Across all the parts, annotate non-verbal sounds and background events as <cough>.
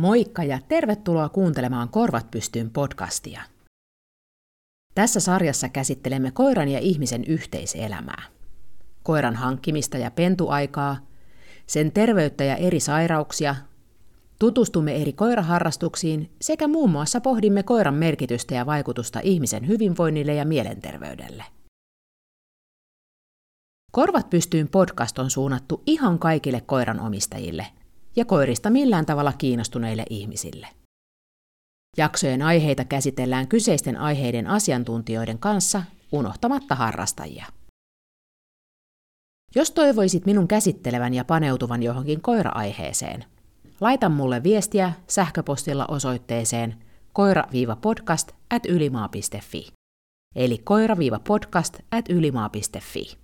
Moikka ja tervetuloa kuuntelemaan Korvat pystyyn podcastia. Tässä sarjassa käsittelemme koiran ja ihmisen yhteiselämää. Koiran hankkimista ja pentuaikaa, sen terveyttä ja eri sairauksia, tutustumme eri koiraharrastuksiin sekä muun muassa pohdimme koiran merkitystä ja vaikutusta ihmisen hyvinvoinnille ja mielenterveydelle. Korvat pystyyn podcast on suunnattu ihan kaikille koiran omistajille – ja koirista millään tavalla kiinnostuneille ihmisille. Jaksojen aiheita käsitellään kyseisten aiheiden asiantuntijoiden kanssa unohtamatta harrastajia. Jos toivoisit minun käsittelevän ja paneutuvan johonkin koira-aiheeseen, laita mulle viestiä sähköpostilla osoitteeseen koira-podcast at ylimaa.fi. Eli koira-podcast at ylimaa.fi.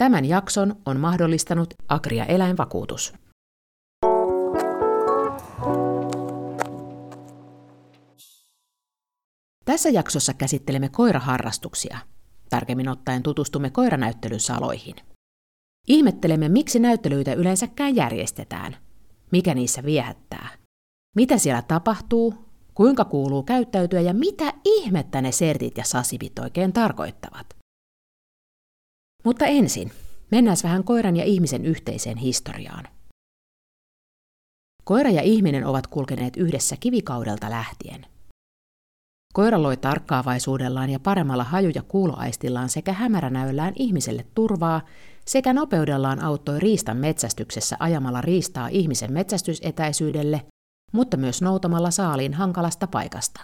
Tämän jakson on mahdollistanut Agria Eläinvakuutus. Tässä jaksossa käsittelemme koiraharrastuksia. Tarkemmin ottaen tutustumme koiranäyttelyn saloihin. Ihmettelemme, miksi näyttelyitä yleensäkään järjestetään. Mikä niissä viehättää. Mitä siellä tapahtuu, kuinka kuuluu käyttäytyä ja mitä ihmettä ne sertit ja sasivit oikein tarkoittavat. Mutta ensin, mennään vähän koiran ja ihmisen yhteiseen historiaan. Koira ja ihminen ovat kulkeneet yhdessä kivikaudelta lähtien. Koira loi tarkkaavaisuudellaan ja paremmalla haju- ja kuuloaistillaan sekä hämäränäöllään ihmiselle turvaa sekä nopeudellaan auttoi riistan metsästyksessä ajamalla riistaa ihmisen metsästysetäisyydelle, mutta myös noutamalla saaliin hankalasta paikasta.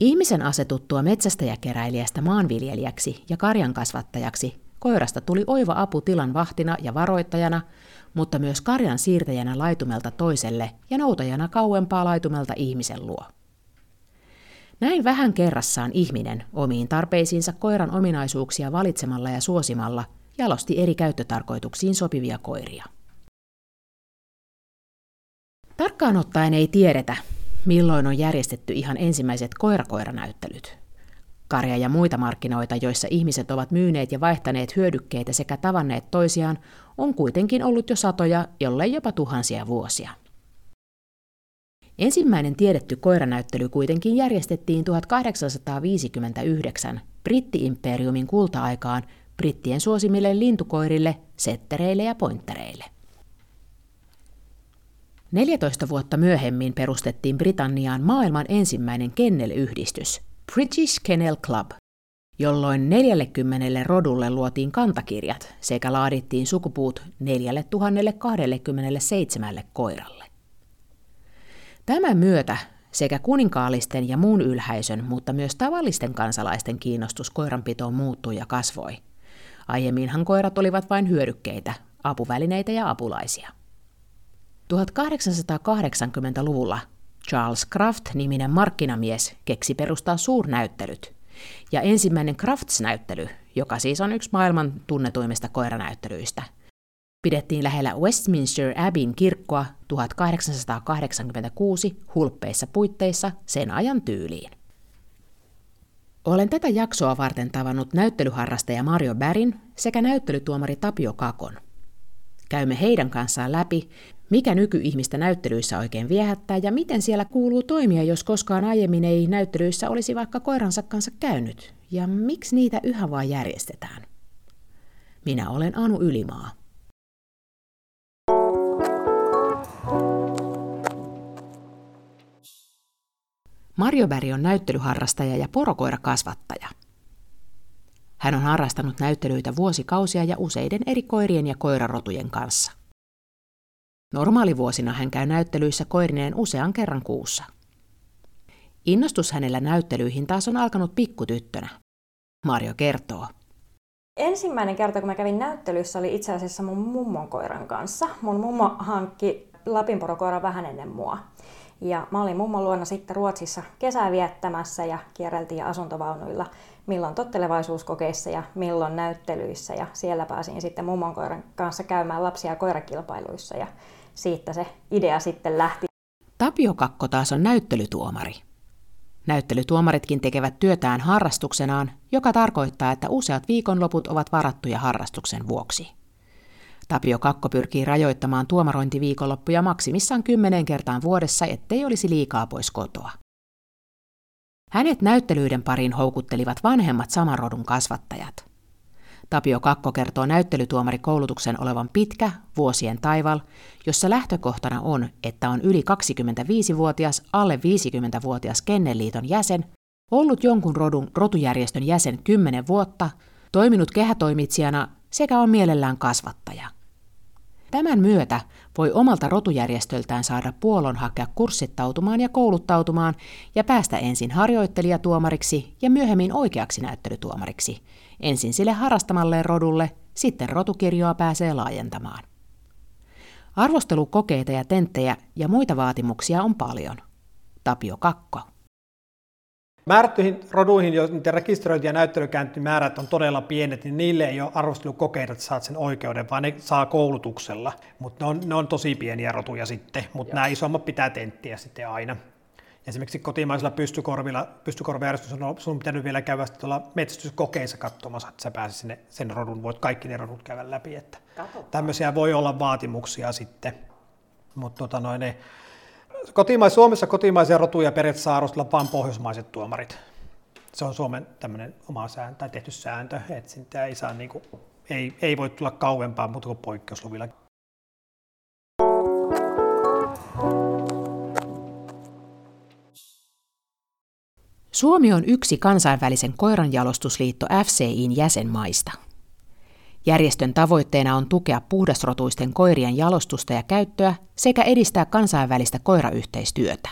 Ihmisen asetuttua metsästäjäkeräilijästä maanviljelijäksi ja karjan kasvattajaksi koirasta tuli oiva apu tilan vahtina ja varoittajana, mutta myös karjan siirtäjänä laitumelta toiselle ja noutajana kauempaa laitumelta ihmisen luo. Näin vähän kerrassaan ihminen omiin tarpeisiinsa koiran ominaisuuksia valitsemalla ja suosimalla jalosti eri käyttötarkoituksiin sopivia koiria. Tarkkaan ottaen ei tiedetä, milloin on järjestetty ihan ensimmäiset koirakoiranäyttelyt. Karja ja muita markkinoita, joissa ihmiset ovat myyneet ja vaihtaneet hyödykkeitä sekä tavanneet toisiaan, on kuitenkin ollut jo satoja, jollei jopa tuhansia vuosia. Ensimmäinen tiedetty koiranäyttely kuitenkin järjestettiin 1859 Britti-imperiumin kulta-aikaan brittien suosimille lintukoirille, settereille ja pointtereille. 14 vuotta myöhemmin perustettiin Britanniaan maailman ensimmäinen kennelyhdistys, British Kennel Club, jolloin 40 rodulle luotiin kantakirjat sekä laadittiin sukupuut 4027 koiralle. Tämän myötä sekä kuninkaallisten ja muun ylhäisön, mutta myös tavallisten kansalaisten kiinnostus koiranpitoon muuttui ja kasvoi. Aiemminhan koirat olivat vain hyödykkeitä, apuvälineitä ja apulaisia. 1880-luvulla Charles Kraft-niminen markkinamies keksi perustaa suurnäyttelyt. Ja ensimmäinen Crafts-näyttely, joka siis on yksi maailman tunnetuimmista koiranäyttelyistä, pidettiin lähellä Westminster Abbeyn kirkkoa 1886 hulppeissa puitteissa sen ajan tyyliin. Olen tätä jaksoa varten tavannut näyttelyharrastaja Mario Bärin sekä näyttelytuomari Tapio Kakon. Käymme heidän kanssaan läpi, mikä nykyihmistä näyttelyissä oikein viehättää ja miten siellä kuuluu toimia, jos koskaan aiemmin ei näyttelyissä olisi vaikka koiransa kanssa käynyt? Ja miksi niitä yhä vaan järjestetään? Minä olen Anu Ylimaa. Mario Berg on näyttelyharrastaja ja porokoirakasvattaja. Hän on harrastanut näyttelyitä vuosikausia ja useiden eri koirien ja koirarotujen kanssa. Normaalivuosina hän käy näyttelyissä koirineen usean kerran kuussa. Innostus hänellä näyttelyihin taas on alkanut pikkutyttönä. Mario kertoo. Ensimmäinen kerta, kun mä kävin näyttelyssä, oli itse asiassa mun mummon koiran kanssa. Mun mummo hankki lapinporokoiran vähän ennen mua. Ja mä olin mummon luona sitten Ruotsissa kesää viettämässä ja kierreltiin asuntovaunuilla milloin tottelevaisuuskokeissa ja milloin näyttelyissä. Ja siellä pääsin sitten mummon koiran kanssa käymään lapsia koirakilpailuissa ja siitä se idea sitten lähti. Tapio Kakko taas on näyttelytuomari. Näyttelytuomaritkin tekevät työtään harrastuksenaan, joka tarkoittaa, että useat viikonloput ovat varattuja harrastuksen vuoksi. Tapio Kakko pyrkii rajoittamaan tuomarointiviikonloppuja maksimissaan kymmeneen kertaan vuodessa, ettei olisi liikaa pois kotoa. Hänet näyttelyiden pariin houkuttelivat vanhemmat saman rodun kasvattajat. Tapio Kakko kertoo näyttelytuomarikoulutuksen olevan pitkä, vuosien taival, jossa lähtökohtana on, että on yli 25-vuotias, alle 50-vuotias Kennelliiton jäsen, ollut jonkun rodun rotujärjestön jäsen 10 vuotta, toiminut kehätoimitsijana sekä on mielellään kasvattaja. Tämän myötä voi omalta rotujärjestöltään saada puolon hakea kurssittautumaan ja kouluttautumaan ja päästä ensin harjoittelijatuomariksi ja myöhemmin oikeaksi näyttelytuomariksi. Ensin sille harrastamalleen rodulle, sitten rotukirjoa pääsee laajentamaan. Arvostelukokeita ja tenttejä ja muita vaatimuksia on paljon. Tapio Kakko. Määrättyihin roduihin, joiden rekisteröinti- ja näyttelykäyntimäärät on todella pienet, niin niille ei ole arvostelukokeita, että saat sen oikeuden, vaan ne saa koulutuksella. Mutta ne on, ne on tosi pieniä rotuja sitten, mutta nämä isommat pitää tenttiä sitten aina. Esimerkiksi kotimaisilla pystykorvilla, pystykorvajärjestys on sun pitänyt vielä käydä tuolla metsästyskokeissa katsomassa, että sä pääsit sinne sen rodun, voit kaikki ne rodut käydä läpi. Että tämmöisiä voi olla vaatimuksia sitten. Mutta tota noin, ne, kotimais, Suomessa kotimaisia rotuja periaatteessa arvostella vain pohjoismaiset tuomarit. Se on Suomen tämmöinen oma sääntö, tai tehty sääntö, että sitä ei, saa, niin kuin, ei, ei voi tulla kauempaa muuta kuin poikkeusluvilla. Suomi on yksi kansainvälisen koiranjalostusliitto FCIin jäsenmaista. Järjestön tavoitteena on tukea puhdasrotuisten koirien jalostusta ja käyttöä sekä edistää kansainvälistä koirayhteistyötä.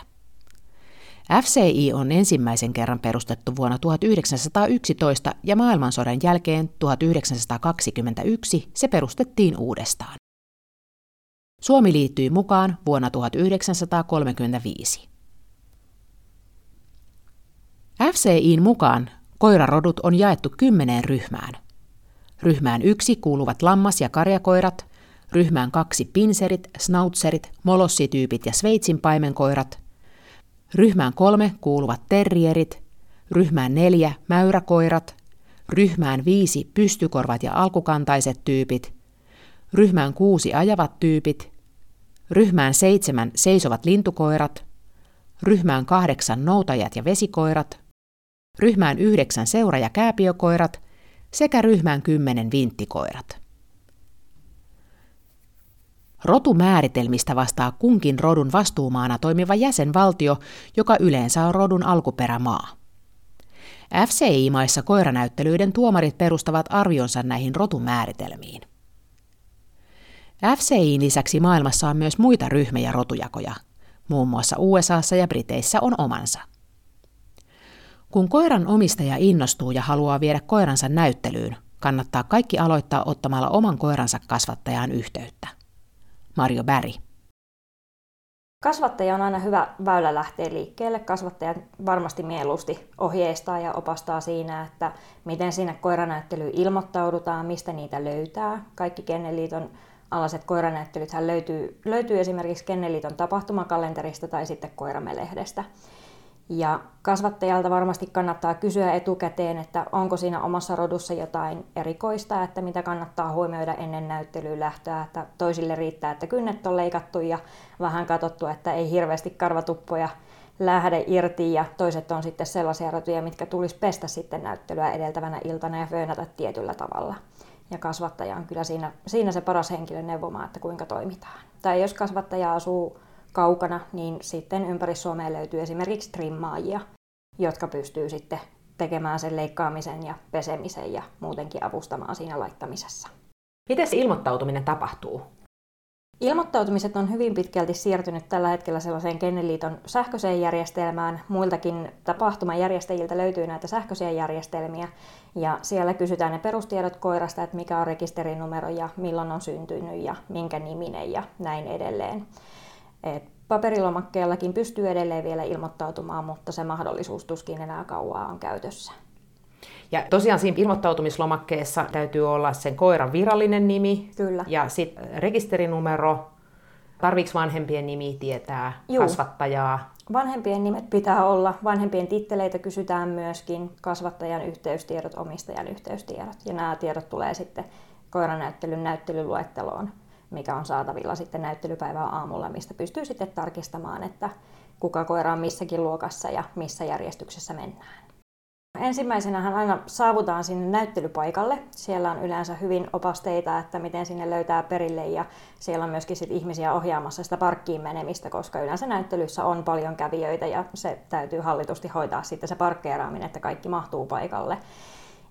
FCI on ensimmäisen kerran perustettu vuonna 1911 ja maailmansodan jälkeen 1921 se perustettiin uudestaan. Suomi liittyi mukaan vuonna 1935. FCIin mukaan koirarodut on jaettu kymmeneen ryhmään. Ryhmään yksi kuuluvat lammas- ja karjakoirat, ryhmään kaksi pinserit, snautserit, molossityypit ja Sveitsin paimenkoirat, ryhmään kolme kuuluvat terrierit, ryhmään neljä mäyräkoirat, ryhmään viisi pystykorvat ja alkukantaiset tyypit, ryhmään kuusi ajavat tyypit, ryhmään seitsemän seisovat lintukoirat, ryhmään kahdeksan noutajat ja vesikoirat, ryhmään yhdeksän seura- ja kääpiökoirat sekä ryhmään kymmenen vinttikoirat. Rotumääritelmistä vastaa kunkin rodun vastuumaana toimiva jäsenvaltio, joka yleensä on rodun alkuperämaa. FCI-maissa koiranäyttelyiden tuomarit perustavat arvionsa näihin rotumääritelmiin. FCIin lisäksi maailmassa on myös muita ryhmä- ja rotujakoja. Muun muassa USAssa ja Briteissä on omansa. Kun koiran omistaja innostuu ja haluaa viedä koiransa näyttelyyn, kannattaa kaikki aloittaa ottamalla oman koiransa kasvattajaan yhteyttä. Mario Bäri. Kasvattaja on aina hyvä väylä lähteä liikkeelle. Kasvattaja varmasti mieluusti ohjeistaa ja opastaa siinä, että miten sinne koiranäyttelyyn ilmoittaudutaan, mistä niitä löytää. Kaikki Kenneliiton alaiset koiranäyttelythän löytyy, löytyy esimerkiksi Kenneliiton tapahtumakalenterista tai sitten Koiramelehdestä. Ja kasvattajalta varmasti kannattaa kysyä etukäteen, että onko siinä omassa rodussa jotain erikoista, että mitä kannattaa huomioida ennen näyttelyyn lähtöä. Että toisille riittää, että kynnet on leikattu ja vähän katsottu, että ei hirveästi karvatuppoja lähde irti ja toiset on sitten sellaisia rotuja, mitkä tulisi pestä sitten näyttelyä edeltävänä iltana ja föönata tietyllä tavalla. Ja kasvattaja on kyllä siinä, siinä se paras henkilö neuvomaan, että kuinka toimitaan. Tai jos kasvattaja asuu kaukana, niin sitten ympäri Suomea löytyy esimerkiksi trimmaajia, jotka pystyy sitten tekemään sen leikkaamisen ja pesemisen ja muutenkin avustamaan siinä laittamisessa. Miten se ilmoittautuminen tapahtuu? Ilmoittautumiset on hyvin pitkälti siirtynyt tällä hetkellä sellaiseen Kenneliiton sähköiseen järjestelmään. Muiltakin tapahtumajärjestäjiltä löytyy näitä sähköisiä järjestelmiä ja siellä kysytään ne perustiedot koirasta, että mikä on rekisterinumero ja milloin on syntynyt ja minkä niminen ja näin edelleen. Et paperilomakkeellakin pystyy edelleen vielä ilmoittautumaan, mutta se mahdollisuus tuskin enää kauaa on käytössä. Ja tosiaan siinä ilmoittautumislomakkeessa täytyy olla sen koiran virallinen nimi Kyllä. ja sitten rekisterinumero. Tarviiko vanhempien nimi tietää, Juu. kasvattajaa? Vanhempien nimet pitää olla. Vanhempien titteleitä kysytään myöskin, kasvattajan yhteystiedot, omistajan yhteystiedot. Ja nämä tiedot tulee sitten koiranäyttelyn näyttelyluetteloon, mikä on saatavilla sitten näyttelypäivää aamulla, mistä pystyy sitten tarkistamaan, että kuka koira on missäkin luokassa ja missä järjestyksessä mennään. Ensimmäisenä aina saavutaan sinne näyttelypaikalle. Siellä on yleensä hyvin opasteita, että miten sinne löytää perille ja siellä on myöskin sit ihmisiä ohjaamassa sitä parkkiin menemistä, koska yleensä näyttelyssä on paljon kävijöitä ja se täytyy hallitusti hoitaa sitten se parkkeeraaminen, että kaikki mahtuu paikalle.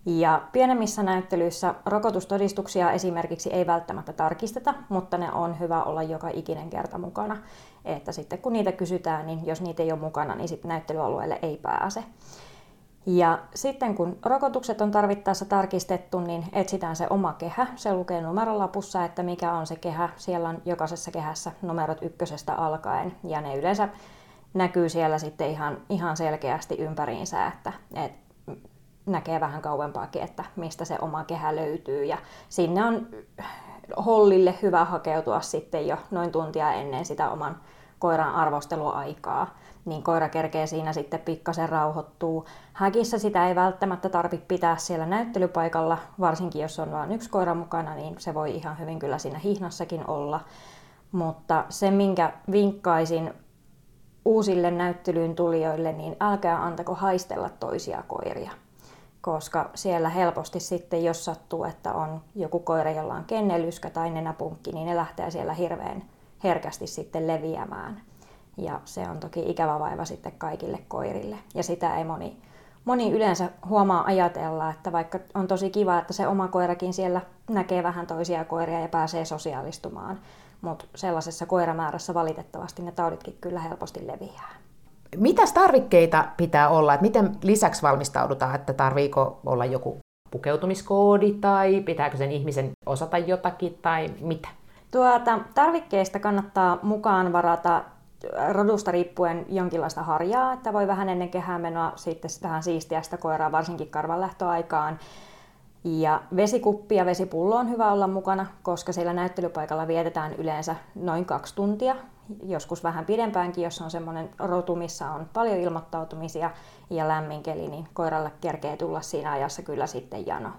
Ja pienemmissä näyttelyissä rokotustodistuksia esimerkiksi ei välttämättä tarkisteta, mutta ne on hyvä olla joka ikinen kerta mukana. Että sitten kun niitä kysytään, niin jos niitä ei ole mukana, niin sitten näyttelyalueelle ei pääse. Ja sitten kun rokotukset on tarvittaessa tarkistettu, niin etsitään se oma kehä. Se lukee numerolapussa, että mikä on se kehä. Siellä on jokaisessa kehässä numerot ykkösestä alkaen ja ne yleensä näkyy siellä sitten ihan, ihan selkeästi ympäriinsä, että, että näkee vähän kauempaakin, että mistä se oma kehä löytyy. Ja sinne on hollille hyvä hakeutua sitten jo noin tuntia ennen sitä oman koiran arvosteluaikaa niin koira kerkee siinä sitten pikkasen rauhoittuu. Häkissä sitä ei välttämättä tarvitse pitää siellä näyttelypaikalla, varsinkin jos on vain yksi koira mukana, niin se voi ihan hyvin kyllä siinä hihnassakin olla. Mutta se, minkä vinkkaisin uusille näyttelyyn tulijoille, niin älkää antako haistella toisia koiria. Koska siellä helposti sitten, jos sattuu, että on joku koira, jolla on kennelyskä tai nenäpunkki, niin ne lähtee siellä hirveän herkästi sitten leviämään. Ja se on toki ikävä vaiva sitten kaikille koirille. Ja sitä ei moni, moni yleensä huomaa ajatella, että vaikka on tosi kiva, että se oma koirakin siellä näkee vähän toisia koiria ja pääsee sosiaalistumaan, mutta sellaisessa koiramäärässä valitettavasti ne tauditkin kyllä helposti leviää. Mitäs tarvikkeita pitää olla? Että miten lisäksi valmistaudutaan, että tarviiko olla joku pukeutumiskoodi tai pitääkö sen ihmisen osata jotakin tai mitä? Tuota, tarvikkeista kannattaa mukaan varata rodusta riippuen jonkinlaista harjaa, että voi vähän ennen kehää menoa sitten vähän siistiä sitä koiraa, varsinkin karvanlähtöaikaan. Ja vesikuppi ja vesipullo on hyvä olla mukana, koska siellä näyttelypaikalla vietetään yleensä noin kaksi tuntia, joskus vähän pidempäänkin, jos on semmoinen rotu, missä on paljon ilmoittautumisia ja lämmin keli, niin koiralle kerkee tulla siinä ajassa kyllä sitten jano.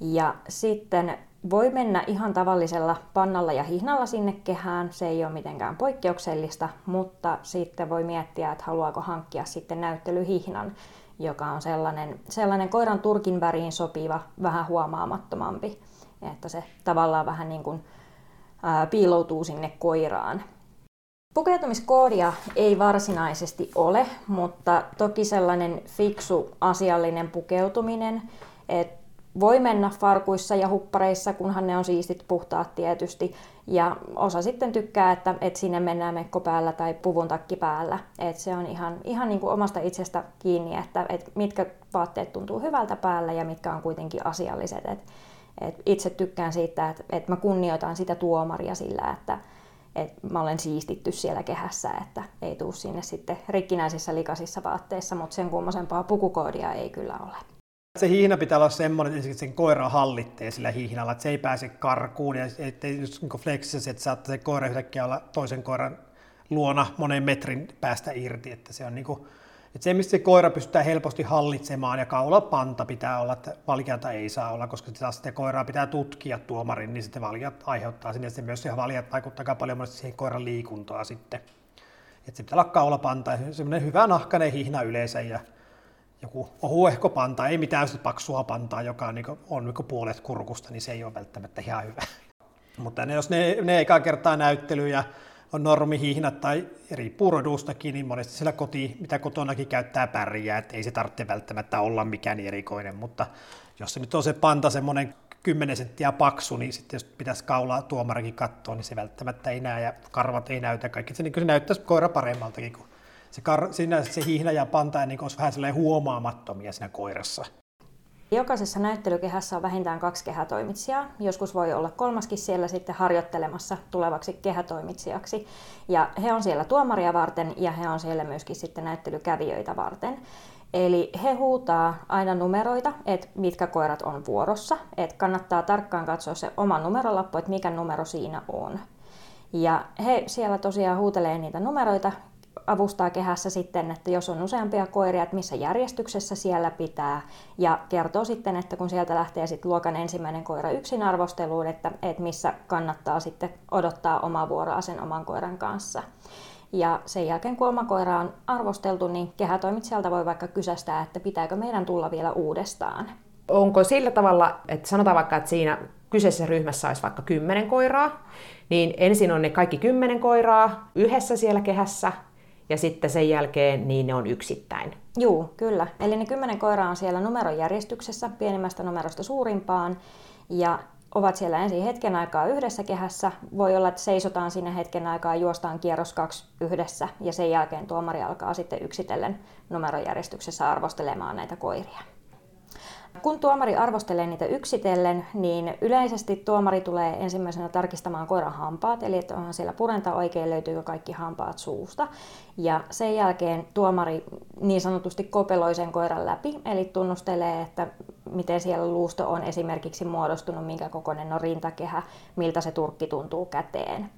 Ja sitten voi mennä ihan tavallisella pannalla ja hihnalla sinne kehään, se ei ole mitenkään poikkeuksellista, mutta sitten voi miettiä, että haluaako hankkia sitten näyttelyhihnan, joka on sellainen, sellainen koiran turkin väriin sopiva, vähän huomaamattomampi, että se tavallaan vähän niin kuin piiloutuu sinne koiraan. Pukeutumiskoodia ei varsinaisesti ole, mutta toki sellainen fiksu asiallinen pukeutuminen, että voi mennä farkuissa ja huppareissa, kunhan ne on siistit puhtaat tietysti. Ja osa sitten tykkää, että, että sinne mennään mekko päällä tai puvun takki päällä. Et se on ihan, ihan niin kuin omasta itsestä kiinni, että, että mitkä vaatteet tuntuu hyvältä päällä ja mitkä on kuitenkin asialliset. Et, et itse tykkään siitä, että, että mä kunnioitan sitä tuomaria sillä, että, että mä olen siistitty siellä kehässä, että ei tuu sinne sitten rikkinäisissä likaisissa vaatteissa, mutta sen kummosempaa pukukoodia ei kyllä ole. Se hiihna pitää olla semmoinen, että sen koira hallittee sillä hiihnalla, että se ei pääse karkuun ja ettei just niin flexissä, että saattaa se koira yhtäkkiä olla toisen koiran luona monen metrin päästä irti, että se on niin kuin, että se, mistä se koira pystytään helposti hallitsemaan ja kaulapanta pitää olla, että valkeata ei saa olla, koska taas sitä koiraa pitää tutkia tuomarin, niin sitten valjat aiheuttaa sinne, sitten myös se valjat vaikuttaa paljon monesti siihen koiran liikuntaa sitten. Että se pitää olla kaulapanta ja semmoinen hyvä nahkainen hihna yleensä ja joku ohuehko panta, ei mitään paksua pantaa, joka on, niin kuin, on niin puolet kurkusta, niin se ei ole välttämättä ihan hyvä. Mutta ne, jos ne, ne eka kertaa näyttelyjä on normihihnat tai riippuu rodustakin, niin monesti siellä koti, mitä kotonakin käyttää pärjää, että ei se tarvitse välttämättä olla mikään erikoinen, mutta jos se nyt on se panta semmoinen 10 senttiä paksu, niin sitten jos pitäisi kaulaa tuomarikin katsoa, niin se välttämättä ei näe ja karvat ei näytä kaikki. Se, niin se näyttäisi koira paremmaltakin kuin se, kar, siinä se hihnä ja panta niin olisi vähän huomaamattomia siinä koirassa. Jokaisessa näyttelykehässä on vähintään kaksi kehätoimitsijaa. Joskus voi olla kolmaskin siellä sitten harjoittelemassa tulevaksi kehätoimitsijaksi. Ja he on siellä tuomaria varten ja he on siellä myöskin sitten näyttelykävijöitä varten. Eli he huutaa aina numeroita, että mitkä koirat on vuorossa. Että kannattaa tarkkaan katsoa se oma numerolappu, että mikä numero siinä on. Ja he siellä tosiaan huutelee niitä numeroita avustaa kehässä sitten, että jos on useampia koiria, että missä järjestyksessä siellä pitää. Ja kertoo sitten, että kun sieltä lähtee sitten luokan ensimmäinen koira yksin arvosteluun, että, että missä kannattaa sitten odottaa omaa vuoroa sen oman koiran kanssa. Ja sen jälkeen kun oma koira on arvosteltu, niin kehätoimitsijalta voi vaikka kysästää, että pitääkö meidän tulla vielä uudestaan. Onko sillä tavalla, että sanotaan vaikka, että siinä kyseisessä ryhmässä olisi vaikka kymmenen koiraa, niin ensin on ne kaikki kymmenen koiraa yhdessä siellä kehässä, ja sitten sen jälkeen niin ne on yksittäin. Joo, kyllä. Eli ne kymmenen koiraa on siellä numerojärjestyksessä, pienimmästä numerosta suurimpaan, ja ovat siellä ensin hetken aikaa yhdessä kehässä. Voi olla, että seisotaan sinne hetken aikaa, juostaan kierros kaksi yhdessä, ja sen jälkeen tuomari alkaa sitten yksitellen numerojärjestyksessä arvostelemaan näitä koiria. Kun tuomari arvostelee niitä yksitellen, niin yleisesti tuomari tulee ensimmäisenä tarkistamaan koiran hampaat, eli että onhan siellä purenta oikein, löytyykö kaikki hampaat suusta. Ja sen jälkeen tuomari niin sanotusti kopeloi sen koiran läpi, eli tunnustelee, että miten siellä luusto on esimerkiksi muodostunut, minkä kokoinen on rintakehä, miltä se turkki tuntuu käteen.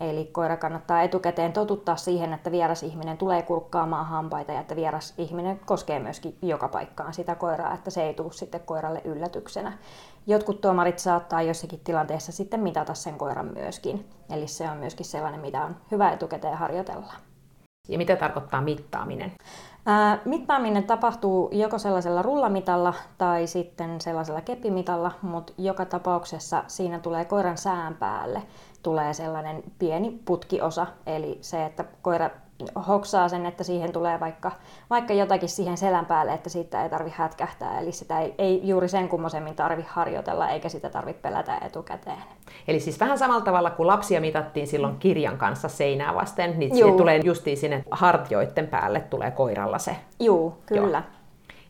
Eli koira kannattaa etukäteen totuttaa siihen, että vieras ihminen tulee kurkkaamaan hampaita ja että vieras ihminen koskee myöskin joka paikkaan sitä koiraa, että se ei tule sitten koiralle yllätyksenä. Jotkut tuomarit saattaa jossakin tilanteessa sitten mitata sen koiran myöskin. Eli se on myöskin sellainen, mitä on hyvä etukäteen harjoitella. Ja mitä tarkoittaa mittaaminen? Ää, mittaaminen tapahtuu joko sellaisella rullamitalla tai sitten sellaisella keppimitalla, mutta joka tapauksessa siinä tulee koiran sään päälle tulee sellainen pieni putkiosa, eli se, että koira hoksaa sen, että siihen tulee vaikka, vaikka jotakin siihen selän päälle, että siitä ei tarvi hätkähtää. Eli sitä ei, ei juuri sen kummosemmin tarvi harjoitella, eikä sitä tarvitse pelätä etukäteen. Eli siis vähän samalla tavalla kuin lapsia mitattiin silloin kirjan kanssa seinää vasten, niin se tulee justiin sinne hartioiden päälle, tulee koiralla se. Juu, kyllä. Joo.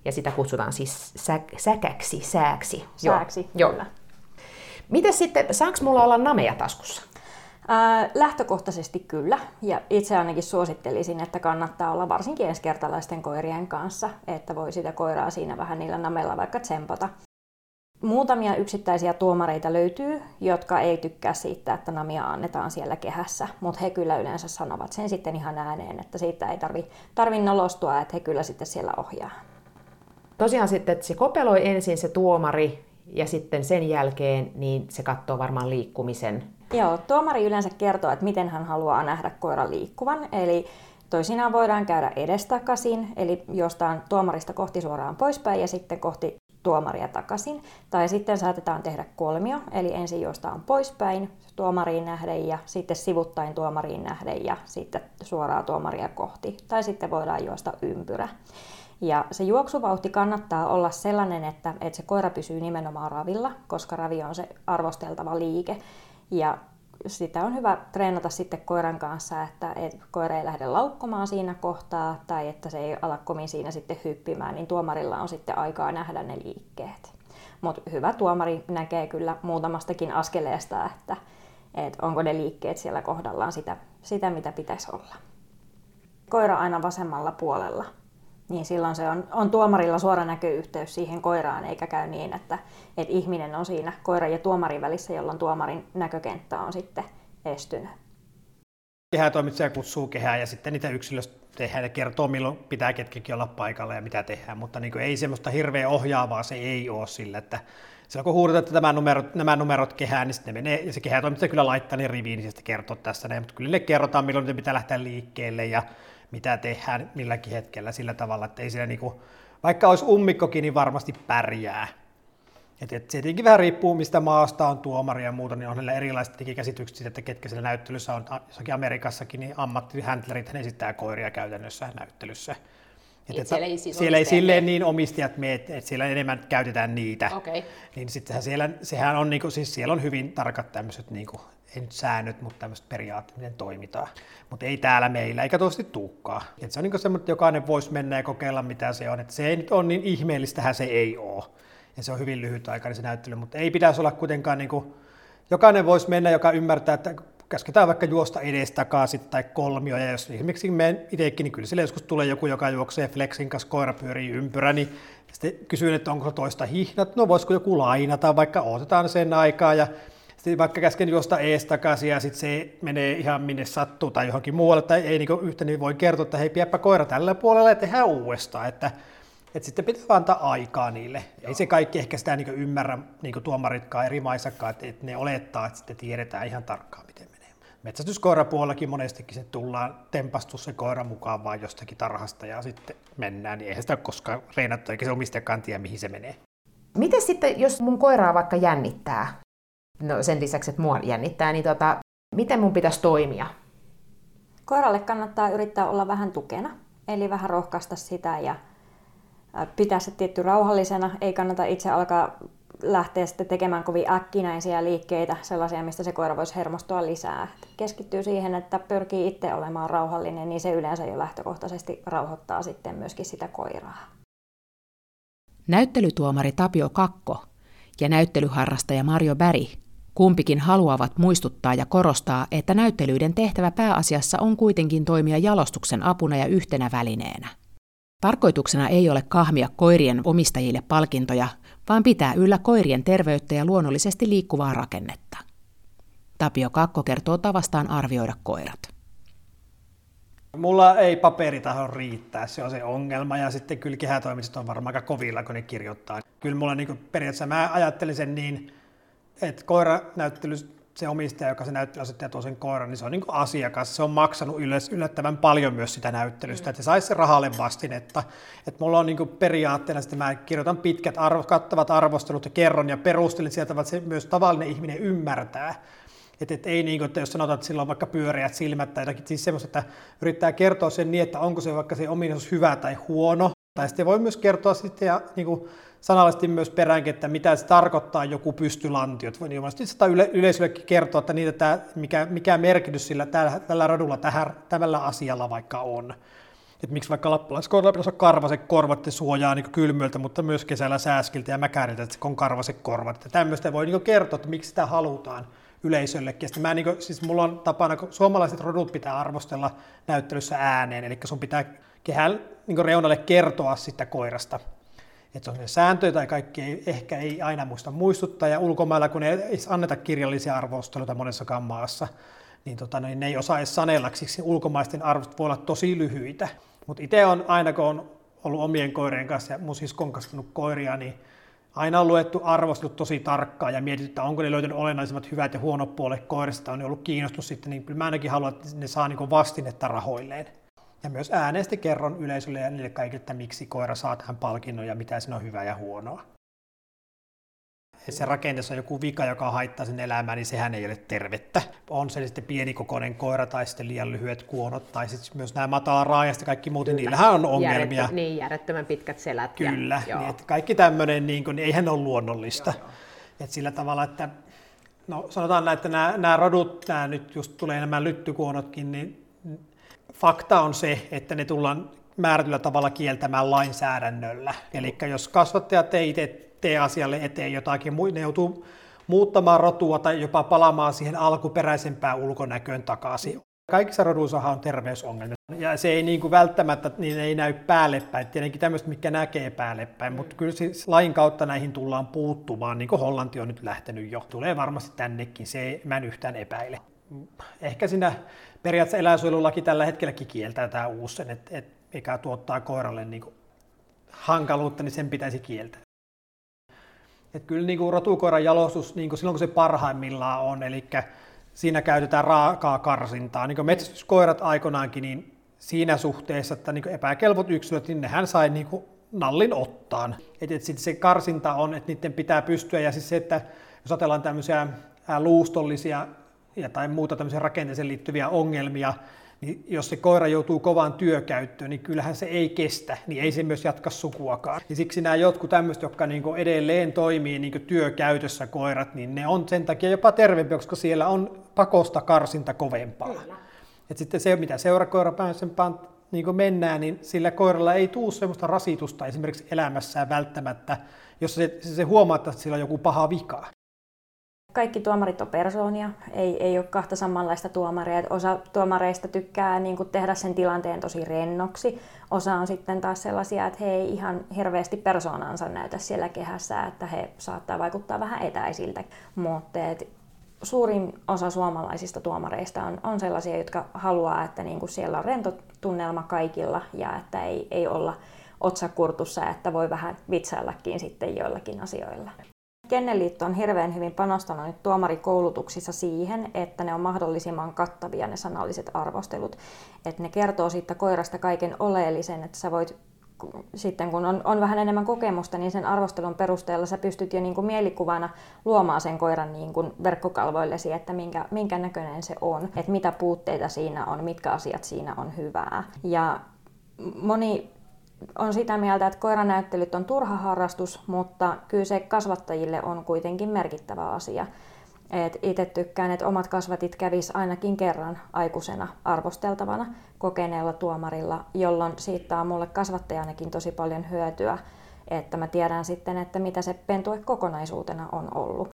Ja sitä kutsutaan siis sä- säkäksi, sääksi. Sääksi, Joo. kyllä. Miten sitten, saanko mulla olla nameja taskussa? Lähtökohtaisesti kyllä, ja itse ainakin suosittelisin, että kannattaa olla varsinkin ensikertalaisten koirien kanssa, että voi sitä koiraa siinä vähän niillä namella vaikka tsempata. Muutamia yksittäisiä tuomareita löytyy, jotka ei tykkää siitä, että namia annetaan siellä kehässä, mutta he kyllä yleensä sanovat sen sitten ihan ääneen, että siitä ei tarvi, tarvi nolostua, että he kyllä sitten siellä ohjaa. Tosiaan sitten, että se kopeloi ensin se tuomari ja sitten sen jälkeen niin se katsoo varmaan liikkumisen. Joo, tuomari yleensä kertoo, että miten hän haluaa nähdä koiran liikkuvan. Eli toisinaan voidaan käydä edestakaisin, eli jostain tuomarista kohti suoraan poispäin ja sitten kohti tuomaria takaisin. Tai sitten saatetaan tehdä kolmio, eli ensin juostaan poispäin tuomariin nähden ja sitten sivuttain tuomariin nähden ja sitten suoraan tuomaria kohti. Tai sitten voidaan juosta ympyrä. Ja se juoksuvauhti kannattaa olla sellainen, että, että se koira pysyy nimenomaan ravilla, koska ravi on se arvosteltava liike. Ja sitä on hyvä treenata sitten koiran kanssa, että et koira ei lähde laukkomaan siinä kohtaa tai että se ei ala komin siinä sitten hyppimään, niin tuomarilla on sitten aikaa nähdä ne liikkeet. Mutta hyvä tuomari näkee kyllä muutamastakin askeleesta, että, että onko ne liikkeet siellä kohdallaan sitä, sitä, mitä pitäisi olla. Koira aina vasemmalla puolella niin silloin se on, on tuomarilla suora näköyhteys siihen koiraan, eikä käy niin, että, että ihminen on siinä koiran ja tuomarin välissä, jolloin tuomarin näkökenttä on sitten estynyt. Kehätoimitsija kutsuu kehää ja sitten niitä yksilöstä tehdään ja kertoo, milloin pitää ketkäkin olla paikalla ja mitä tehdään, mutta niin ei semmoista hirveä ohjaavaa se ei ole sillä, että silloin kun huudetaan, että nämä numerot, nämä numerot kehään, niin sitten ne menee, ja se kehätoimitsija kyllä laittaa ne riviin, niin sitten kertoo tässä näin, mutta kyllä ne kerrotaan, milloin ne pitää lähteä liikkeelle ja mitä tehdään milläkin hetkellä sillä tavalla, että ei siinä niinku, vaikka olisi ummikkokin, niin varmasti pärjää. Et, et se tietenkin vähän riippuu, mistä maasta on tuomari ja muuta, niin on heillä erilaiset käsitykset siitä, että ketkä siellä näyttelyssä on. Jossakin Amerikassakin niin ammattihäntlerit esittää koiria käytännössä näyttelyssä. Et, et siellä ei, siis siellä ei silleen niin omistajat mene, että siellä enemmän käytetään niitä. Okay. Niin sittenhän siellä, sehän on, niinku, siis siellä on hyvin tarkat tämmöiset niinku, ei nyt säännöt, mutta tämmöiset periaatteet, miten toimitaan. Mutta ei täällä meillä, eikä toisesti tuukkaa. Et se on niin semmoinen, että jokainen voisi mennä ja kokeilla, mitä se on. Et se ei nyt ole niin ihmeellistähän se ei ole. Ja se on hyvin lyhyt aika se näyttely, mutta ei pitäisi olla kuitenkaan, niin kuin, jokainen voisi mennä, joka ymmärtää, että käsketään vaikka juosta edestakaisin tai kolmio, ja jos esimerkiksi menen itsekin, niin kyllä sille joskus tulee joku, joka juoksee flexin kanssa, koira pyörii ympyrä, niin sitten kysyn, että onko toista hihnat, no voisiko joku lainata, vaikka otetaan sen aikaa, ja sitten vaikka käsken juosta ees takaisin ja sitten se menee ihan minne sattuu tai johonkin muualle, tai ei niin yhtä niin voi kertoa, että hei, piäppä koira tällä puolella ja tehdään uudestaan. Että, että sitten pitää antaa aikaa niille. Joo. Ei se kaikki ehkä sitä niin ymmärrä, niin tuomaritkaan eri maissakaan, että, että ne olettaa, että sitten tiedetään ihan tarkkaan, miten menee. Metsästyskoirapuolellakin monestikin se tullaan tempastu se koira mukaan vaan jostakin tarhasta ja sitten mennään, niin eihän sitä koskaan reenattu, eikä se omistajakaan tiedä, mihin se menee. Miten sitten, jos mun koiraa vaikka jännittää, no sen lisäksi, että mua jännittää, niin tota, miten mun pitäisi toimia? Koiralle kannattaa yrittää olla vähän tukena, eli vähän rohkaista sitä ja pitää se tietty rauhallisena. Ei kannata itse alkaa lähteä sitten tekemään kovin äkkinäisiä liikkeitä, sellaisia, mistä se koira voisi hermostua lisää. Keskittyy siihen, että pyrkii itse olemaan rauhallinen, niin se yleensä jo lähtökohtaisesti rauhoittaa sitten myöskin sitä koiraa. Näyttelytuomari Tapio Kakko ja näyttelyharrastaja Mario Bäri kumpikin haluavat muistuttaa ja korostaa, että näyttelyiden tehtävä pääasiassa on kuitenkin toimia jalostuksen apuna ja yhtenä välineenä. Tarkoituksena ei ole kahmia koirien omistajille palkintoja, vaan pitää yllä koirien terveyttä ja luonnollisesti liikkuvaa rakennetta. Tapio Kakko kertoo tavastaan arvioida koirat. Mulla ei paperitaho riittää, se on se ongelma, ja sitten kyllä kehätoimiset on varmaan aika kovilla, kun ne kirjoittaa. Kyllä mulla niin periaatteessa mä ajattelin sen niin, että koiranäyttely, se omistaja, joka se näyttelyasettaja tuo sen koiran, niin se on niin asiakas. Se on maksanut yllättävän paljon myös sitä näyttelystä, mm. että se saisi rahalle vastinetta. Että mulla on niin periaatteena, että mä kirjoitan pitkät, arvo, kattavat arvostelut ja kerron ja perustelin sieltä, että se myös tavallinen ihminen ymmärtää. Että et ei niin kuin, että jos sanotaan, että sillä on vaikka pyöreät silmät tai jotakin, siis semmoista, että yrittää kertoa sen niin, että onko se vaikka se ominaisuus hyvä tai huono. Tai sitten voi myös kertoa sitten ja niin kuin, sanallisesti myös peräänkin, että mitä se tarkoittaa joku pystylantio. Että niin sitä yle, yleisöllekin kertoa, että niitä tämä, mikä, mikä merkitys sillä tällä, tällä radulla tähän, tällä asialla vaikka on. Että miksi vaikka lappalaiskoiralla pitäisi olla karvaset korvat ja suojaa niin kylmyltä, mutta myös kesällä sääskiltä ja mäkäriltä, että on karvaset korvat. Että tämmöistä voi niin kertoa, että miksi sitä halutaan yleisöllekin. Ja mä, niin kuin, siis mulla on tapana, kun suomalaiset rodut pitää arvostella näyttelyssä ääneen, eli sun pitää kehään niin reunalle kertoa sitä koirasta. Että on sääntöjä tai kaikki ei, ehkä ei aina muista muistuttaa, ja ulkomailla kun ei anneta kirjallisia arvosteluita monessakaan maassa, niin, tota, niin ne ei osaa edes sanella, siksi ulkomaisten arvostot voi olla tosi lyhyitä. Mutta itse on aina, kun on ollut omien koirien kanssa ja mun siskon kasvanut koiria, niin aina on luettu arvostelut tosi tarkkaan ja mietitty, että onko ne löytänyt olennaisimmat hyvät ja huonot puolet koirista, on ollut kiinnostus sitten, niin kyllä mä ainakin haluan, että ne saa niin vastinetta rahoilleen. Ja myös ääneesti kerron yleisölle ja niille kaikille, että miksi koira saa tähän palkinnon ja mitä siinä on hyvää ja huonoa. Se rakenteessa on joku vika, joka haittaa sen elämää, niin sehän ei ole tervettä. On se sitten pienikokoinen koira tai sitten liian lyhyet kuonot tai sitten myös nämä matala raajasta ja kaikki muut, niin niillähän on ongelmia. Järjettä, niin, järjettömän pitkät selät. Kyllä, ja, niin, että kaikki tämmöinen, niin kuin, niin eihän ole luonnollista. Joo, joo. Että sillä tavalla, että no sanotaan, että nämä, nämä rodut, nämä nyt just tulee nämä lyttykuonotkin, niin fakta on se, että ne tullaan määrätyllä tavalla kieltämään lainsäädännöllä. Eli jos kasvattajat ei itse tee asialle eteen jotakin, ne joutuu muuttamaan rotua tai jopa palaamaan siihen alkuperäisempään ulkonäköön takaisin. Kaikissa roduissahan on terveysongelmia. Ja se ei niin kuin välttämättä niin ei näy päälle päin. Tietenkin tämmöistä, mikä näkee päälle päin, mm. mutta kyllä siis lain kautta näihin tullaan puuttumaan, niin kuin Hollanti on nyt lähtenyt jo. Tulee varmasti tännekin, se ei, mä en yhtään epäile. Ehkä siinä periaatteessa eläinsuojelulaki tällä hetkelläkin kieltää tämä uusi sen, että, että mikä tuottaa koiralle niin kuin hankaluutta, niin sen pitäisi kieltää. Että kyllä niin kuin rotukoiran jalostus, niin kuin silloin kun se parhaimmillaan on, eli siinä käytetään raakaa karsintaa. Niin kuin metsästyskoirat aikoinaankin, niin siinä suhteessa, että niin epäkelvot yksilöt, niin nehän sai niin kuin nallin ottaan. Että et se karsinta on, että niiden pitää pystyä, ja siis se, että jos ajatellaan tämmöisiä luustollisia ja tai muuta tämmöisiä rakenteeseen liittyviä ongelmia, niin jos se koira joutuu kovaan työkäyttöön, niin kyllähän se ei kestä, niin ei se myös jatka sukuakaan. Ja siksi nämä jotkut tämmöiset, jotka niin edelleen toimii niin työkäytössä koirat, niin ne on sen takia jopa terveempiä, koska siellä on pakosta karsinta kovempaa. Kyllä. Et sitten se, mitä seurakoirapäisempään niin mennään, niin sillä koiralla ei tule sellaista rasitusta esimerkiksi elämässään välttämättä, jos se, se huomaa, että sillä on joku paha vika kaikki tuomarit on persoonia, ei, ei ole kahta samanlaista tuomaria. Osa tuomareista tykkää niin kuin, tehdä sen tilanteen tosi rennoksi. Osa on sitten taas sellaisia, että he ei ihan hirveästi persoonansa näytä siellä kehässä, että he saattaa vaikuttaa vähän etäisiltä. Mutta suurin osa suomalaisista tuomareista on, on sellaisia, jotka haluaa, että niin kuin siellä on rento tunnelma kaikilla ja että ei, ei olla otsakurtussa, että voi vähän vitsaillakin sitten joillakin asioilla. Kenneliitto on hirveän hyvin panostanut nyt tuomarikoulutuksissa siihen, että ne on mahdollisimman kattavia ne sanalliset arvostelut. Että ne kertoo siitä koirasta kaiken oleellisen, että sä voit sitten kun on, on vähän enemmän kokemusta, niin sen arvostelun perusteella sä pystyt jo niin kuin mielikuvana luomaan sen koiran niin kuin verkkokalvoillesi, että minkä, minkä näköinen se on, että mitä puutteita siinä on, mitkä asiat siinä on hyvää. Ja moni on sitä mieltä, että koiranäyttelyt on turha harrastus, mutta kyllä se kasvattajille on kuitenkin merkittävä asia. Et itse tykkään, että omat kasvatit kävis ainakin kerran aikuisena arvosteltavana kokeneella tuomarilla, jolloin siitä on mulle kasvattajanakin tosi paljon hyötyä, että mä tiedän sitten, että mitä se pentue kokonaisuutena on ollut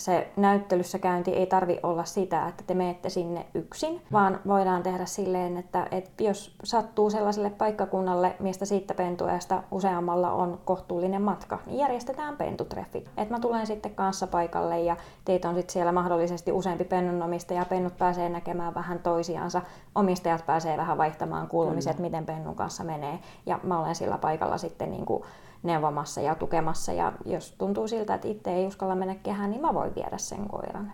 se näyttelyssä käynti ei tarvi olla sitä, että te menette sinne yksin, vaan voidaan tehdä silleen, että, että jos sattuu sellaiselle paikkakunnalle, mistä siitä pentueesta useammalla on kohtuullinen matka, niin järjestetään pentutreffit. Että mä tulen sitten kanssa paikalle ja teitä on sitten siellä mahdollisesti useampi pennunomistaja, pennut pääsee näkemään vähän toisiansa, omistajat pääsee vähän vaihtamaan kuulumiset, miten pennun kanssa menee, ja mä olen sillä paikalla sitten niin kuin neuvomassa ja tukemassa. Ja jos tuntuu siltä, että itse ei uskalla mennä kehään, niin mä voin viedä sen koiran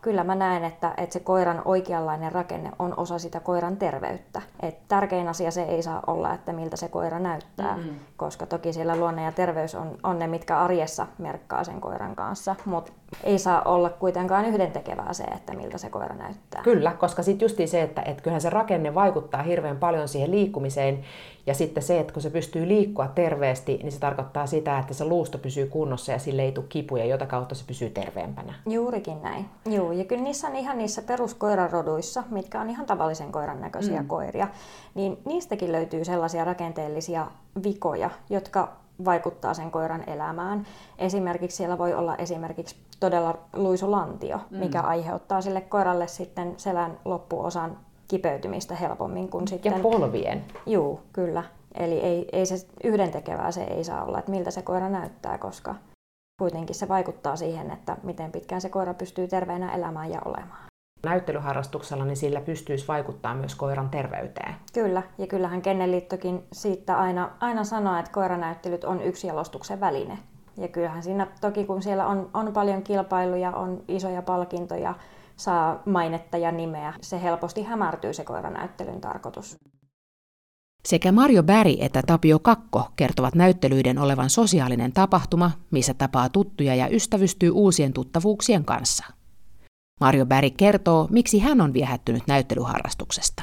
kyllä mä näen, että, että se koiran oikeanlainen rakenne on osa sitä koiran terveyttä. Et tärkein asia se ei saa olla, että miltä se koira näyttää, mm-hmm. koska toki siellä luonne ja terveys on, on ne, mitkä arjessa merkkaa sen koiran kanssa, mutta ei saa olla kuitenkaan yhdentekevää se, että miltä se koira näyttää. Kyllä, koska sitten justiin se, että, että kyllähän se rakenne vaikuttaa hirveän paljon siihen liikkumiseen, ja sitten se, että kun se pystyy liikkua terveesti, niin se tarkoittaa sitä, että se luusto pysyy kunnossa ja sille ei tule kipuja, jota kautta se pysyy terveempänä. Juurikin näin. Joo, ja kyllä niissä on ihan niissä peruskoiraroduissa, mitkä on ihan tavallisen koiran näköisiä mm. koiria, niin niistäkin löytyy sellaisia rakenteellisia vikoja, jotka vaikuttaa sen koiran elämään. Esimerkiksi siellä voi olla esimerkiksi todella luisulantio, mm. mikä aiheuttaa sille koiralle sitten selän loppuosan kipeytymistä helpommin kuin sitten... Ja polvien. Juu, kyllä. Eli ei, ei se yhdentekevää se ei saa olla, että miltä se koira näyttää, koska kuitenkin se vaikuttaa siihen, että miten pitkään se koira pystyy terveenä elämään ja olemaan. Näyttelyharrastuksella niin sillä pystyisi vaikuttaa myös koiran terveyteen. Kyllä, ja kyllähän Kennelliittokin siitä aina, aina sanoo, että koiranäyttelyt on yksi jalostuksen väline. Ja kyllähän siinä toki kun siellä on, on paljon kilpailuja, on isoja palkintoja, saa mainetta ja nimeä, se helposti hämärtyy se koiranäyttelyn tarkoitus. Sekä Mario Bäri että Tapio Kakko kertovat näyttelyiden olevan sosiaalinen tapahtuma, missä tapaa tuttuja ja ystävystyy uusien tuttavuuksien kanssa. Mario Bäri kertoo, miksi hän on viehättynyt näyttelyharrastuksesta.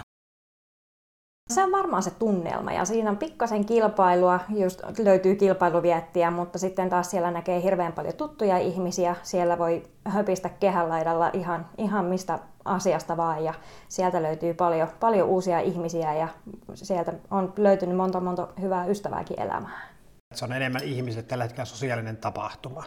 Se on varmaan se tunnelma ja siinä on pikkasen kilpailua, just löytyy kilpailuviettiä, mutta sitten taas siellä näkee hirveän paljon tuttuja ihmisiä. Siellä voi höpistä kehänlaidalla ihan, ihan mistä asiasta vaan ja sieltä löytyy paljon, paljon uusia ihmisiä ja sieltä on löytynyt monta monta hyvää ystävääkin elämään. Se on enemmän ihmisille tällä hetkellä sosiaalinen tapahtuma.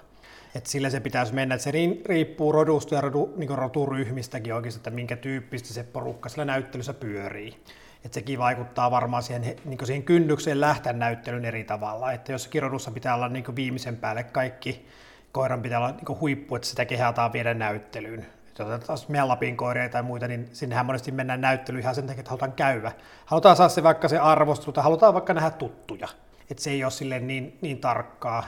Et sillä se pitäisi mennä, että se riippuu rodusta ja rodu, niin roturyhmistäkin oikeasti, että minkä tyyppistä se porukka sillä näyttelyssä pyörii. Et sekin vaikuttaa varmaan siihen, niin siihen kynnykseen lähteä näyttelyn eri tavalla. Että jos rodussa pitää olla niin viimeisen päälle kaikki, koiran pitää olla niin huippu, että sitä kehataan viedä näyttelyyn. Jos otetaan meidän Lapin koiria tai muita, niin sinnehän monesti mennään näyttelyyn ihan sen takia, että halutaan käydä. Halutaan saada se vaikka se arvostelu tai halutaan vaikka nähdä tuttuja. Että se ei ole sille niin, niin tarkkaa.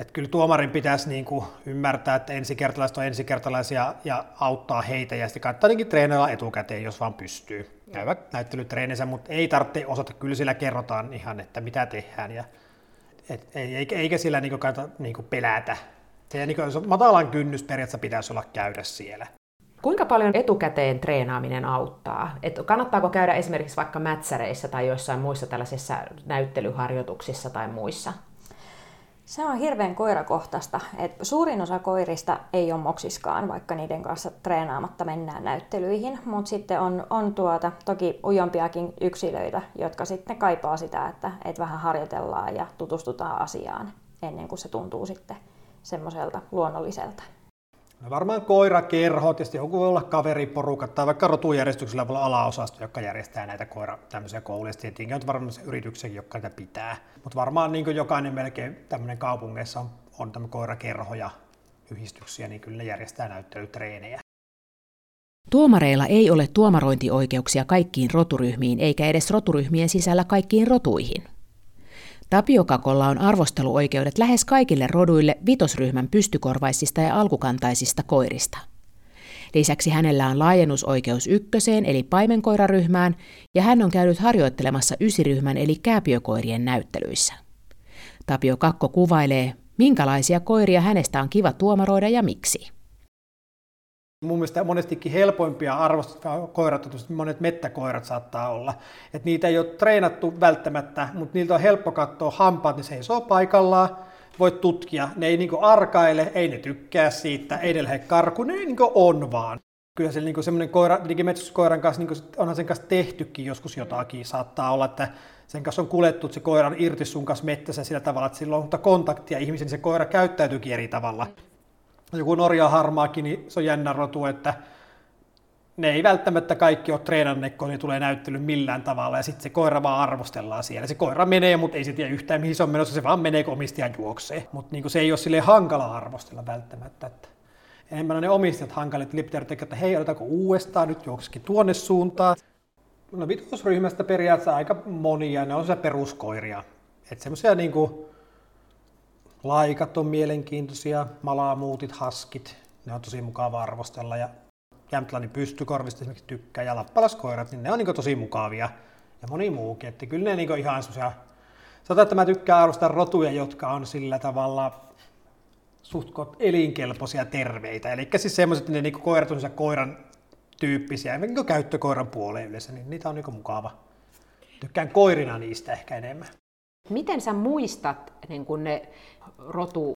Että kyllä tuomarin pitäisi niin kuin ymmärtää, että ensikertalaiset on ensikertalaisia ja auttaa heitä ja sitten kannattaa tietenkin treenailla etukäteen, jos vaan pystyy. Käydä näyttelytreenissä, mutta ei tarvitse osata, kyllä sillä kerrotaan ihan, että mitä tehdään ja et, eikä, eikä sillä niin kannata niin pelätä. Se, niin kuin, matalan kynnys periaatteessa pitäisi olla käydä siellä. Kuinka paljon etukäteen treenaaminen auttaa? Et kannattaako käydä esimerkiksi vaikka mätsäreissä tai joissain muissa tällaisissa näyttelyharjoituksissa tai muissa? Se on hirveän koirakohtaista. Et suurin osa koirista ei ole moksiskaan, vaikka niiden kanssa treenaamatta mennään näyttelyihin, mutta sitten on, on tuota, toki ujompiakin yksilöitä, jotka sitten kaipaa sitä, että, että vähän harjoitellaan ja tutustutaan asiaan ennen kuin se tuntuu sitten semmoiselta luonnolliselta. No varmaan koirakerhot, tietysti joku voi olla kaveriporukat tai vaikka rotujärjestyksellä voi olla alaosasto, joka järjestää näitä koira tämmöisiä kouluja. Tietenkin on varmaan yrityksiä, jotka näitä pitää. Mutta varmaan niin jokainen melkein tämmöinen kaupungeissa on, on tämmöinen koirakerho ja yhdistyksiä, niin kyllä ne järjestää näyttelytreenejä. Tuomareilla ei ole tuomarointioikeuksia kaikkiin roturyhmiin eikä edes roturyhmien sisällä kaikkiin rotuihin. Tapiokakolla on arvosteluoikeudet lähes kaikille roduille vitosryhmän pystykorvaisista ja alkukantaisista koirista. Lisäksi hänellä on laajennusoikeus ykköseen eli paimenkoiraryhmään ja hän on käynyt harjoittelemassa ysiryhmän eli kääpiökoirien näyttelyissä. Tapio Kakko kuvailee, minkälaisia koiria hänestä on kiva tuomaroida ja miksi. Mun mielestä monestikin helpoimpia arvostettuja koirat, monet mettäkoirat saattaa olla. Et niitä ei ole treenattu välttämättä, mutta niiltä on helppo katsoa hampaat, ne seisoo paikallaan, voit tutkia. Ne ei niinku arkaile, ei ne tykkää siitä, ei ne lähde karkuun, ne niinku on vaan. Kyllä se niinku semmoinen koira, digimetsuskoiran kanssa, niinku, onhan sen kanssa tehtykin joskus jotakin. Saattaa olla, että sen kanssa on kuljettu se koira irti sun kanssa mettässä sillä tavalla, että sillä on kontaktia ihmisen, niin se koira käyttäytyykin eri tavalla joku Norja harmaakin, niin se on jännä rotu, että ne ei välttämättä kaikki ole treenanneet, kun ne tulee näyttely millään tavalla, ja sitten se koira vaan arvostellaan siellä. Se koira menee, mutta ei se tiedä yhtään, mihin se on menossa, se vaan menee, kun omistaja juoksee. Mutta niin se ei ole sille hankala arvostella välttämättä. Että enemmän ne omistajat hankalit, että tekee, että hei, otetaanko uudestaan, nyt juoksikin tuonne suuntaan. No vitosryhmästä periaatteessa aika monia, ne on se peruskoiria. Että semmoisia niin kuin, Laikat on mielenkiintoisia, malaamuutit, haskit, ne on tosi mukava arvostella. Ja Jämtlänin pystykorvista esimerkiksi tykkää ja lappalaskoirat, niin ne on niin tosi mukavia. Ja moni muukin, että kyllä ne niin ihan semmoisia, sanotaan, että mä tykkään arvostaa rotuja, jotka on sillä tavalla suht elinkelpoisia terveitä, eli siis semmoiset, että ne niin koirat on koiran tyyppisiä, niin käyttökoiran puoleen yleensä, niin niitä on niin mukava. Tykkään koirina niistä ehkä enemmän. Miten sä muistat niin kun ne rotu,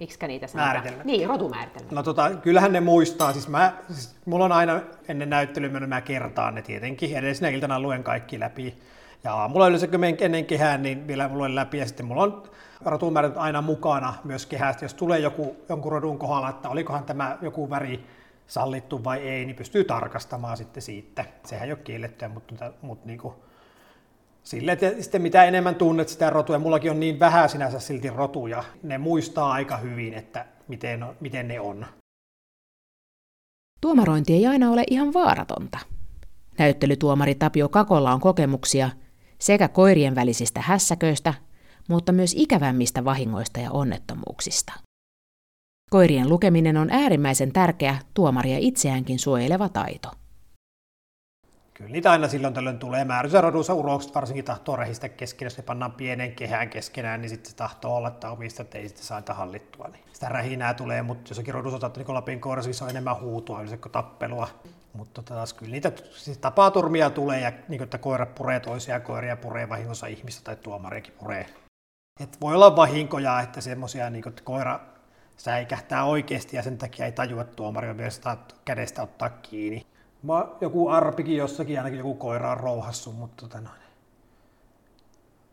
miksi niitä sanotaan? Määritelmät. Niin, rotumääritelmät. No tota, kyllähän ne muistaa. Siis mä, siis mulla on aina ennen näyttelyä, mä kertaan ne tietenkin. Edellisenä iltana luen kaikki läpi. Ja aamulla yleensä kun menen ennen kehään, niin vielä luen läpi. Ja sitten mulla on rotumääritelmät aina mukana myös kehästä. Jos tulee joku, jonkun rodun kohdalla, että olikohan tämä joku väri sallittu vai ei, niin pystyy tarkastamaan sitten siitä. Sehän ei ole kiellettyä, mutta, mutta niin kuin, Sille, että sitten mitä enemmän tunnet sitä rotua, ja mullakin on niin vähän sinänsä silti rotuja, ne muistaa aika hyvin, että miten, miten ne on. Tuomarointi ei aina ole ihan vaaratonta. Näyttelytuomari Tapio Kakolla on kokemuksia sekä koirien välisistä hässäköistä, mutta myös ikävämmistä vahingoista ja onnettomuuksista. Koirien lukeminen on äärimmäisen tärkeä tuomaria itseäänkin suojeleva taito. Kyllä niitä aina silloin tällöin tulee. Määräisessä rodussa urokset varsinkin tahtoo rehistä keskenään, jos ne pannaan pienen kehään keskenään, niin sitten se tahtoo olla, että että ei sitten saa hallittua. Niin sitä rähinää tulee, mutta jossakin rodussa niin Lapin koirassa, on enemmän huutua yleensä kuin tappelua. Mutta tota taas kyllä niitä siis tapaturmia tulee ja niin kuin, että koira puree toisia koiria, puree vahingossa ihmistä tai tuomariakin puree. Et voi olla vahinkoja, että semmoisia niin koira säikähtää oikeasti ja sen takia ei tajua, tuomari on vielä kädestä ottaa kiinni. Mä, joku arpikin jossakin, ainakin joku koira on rouhassu, mutta tota noin.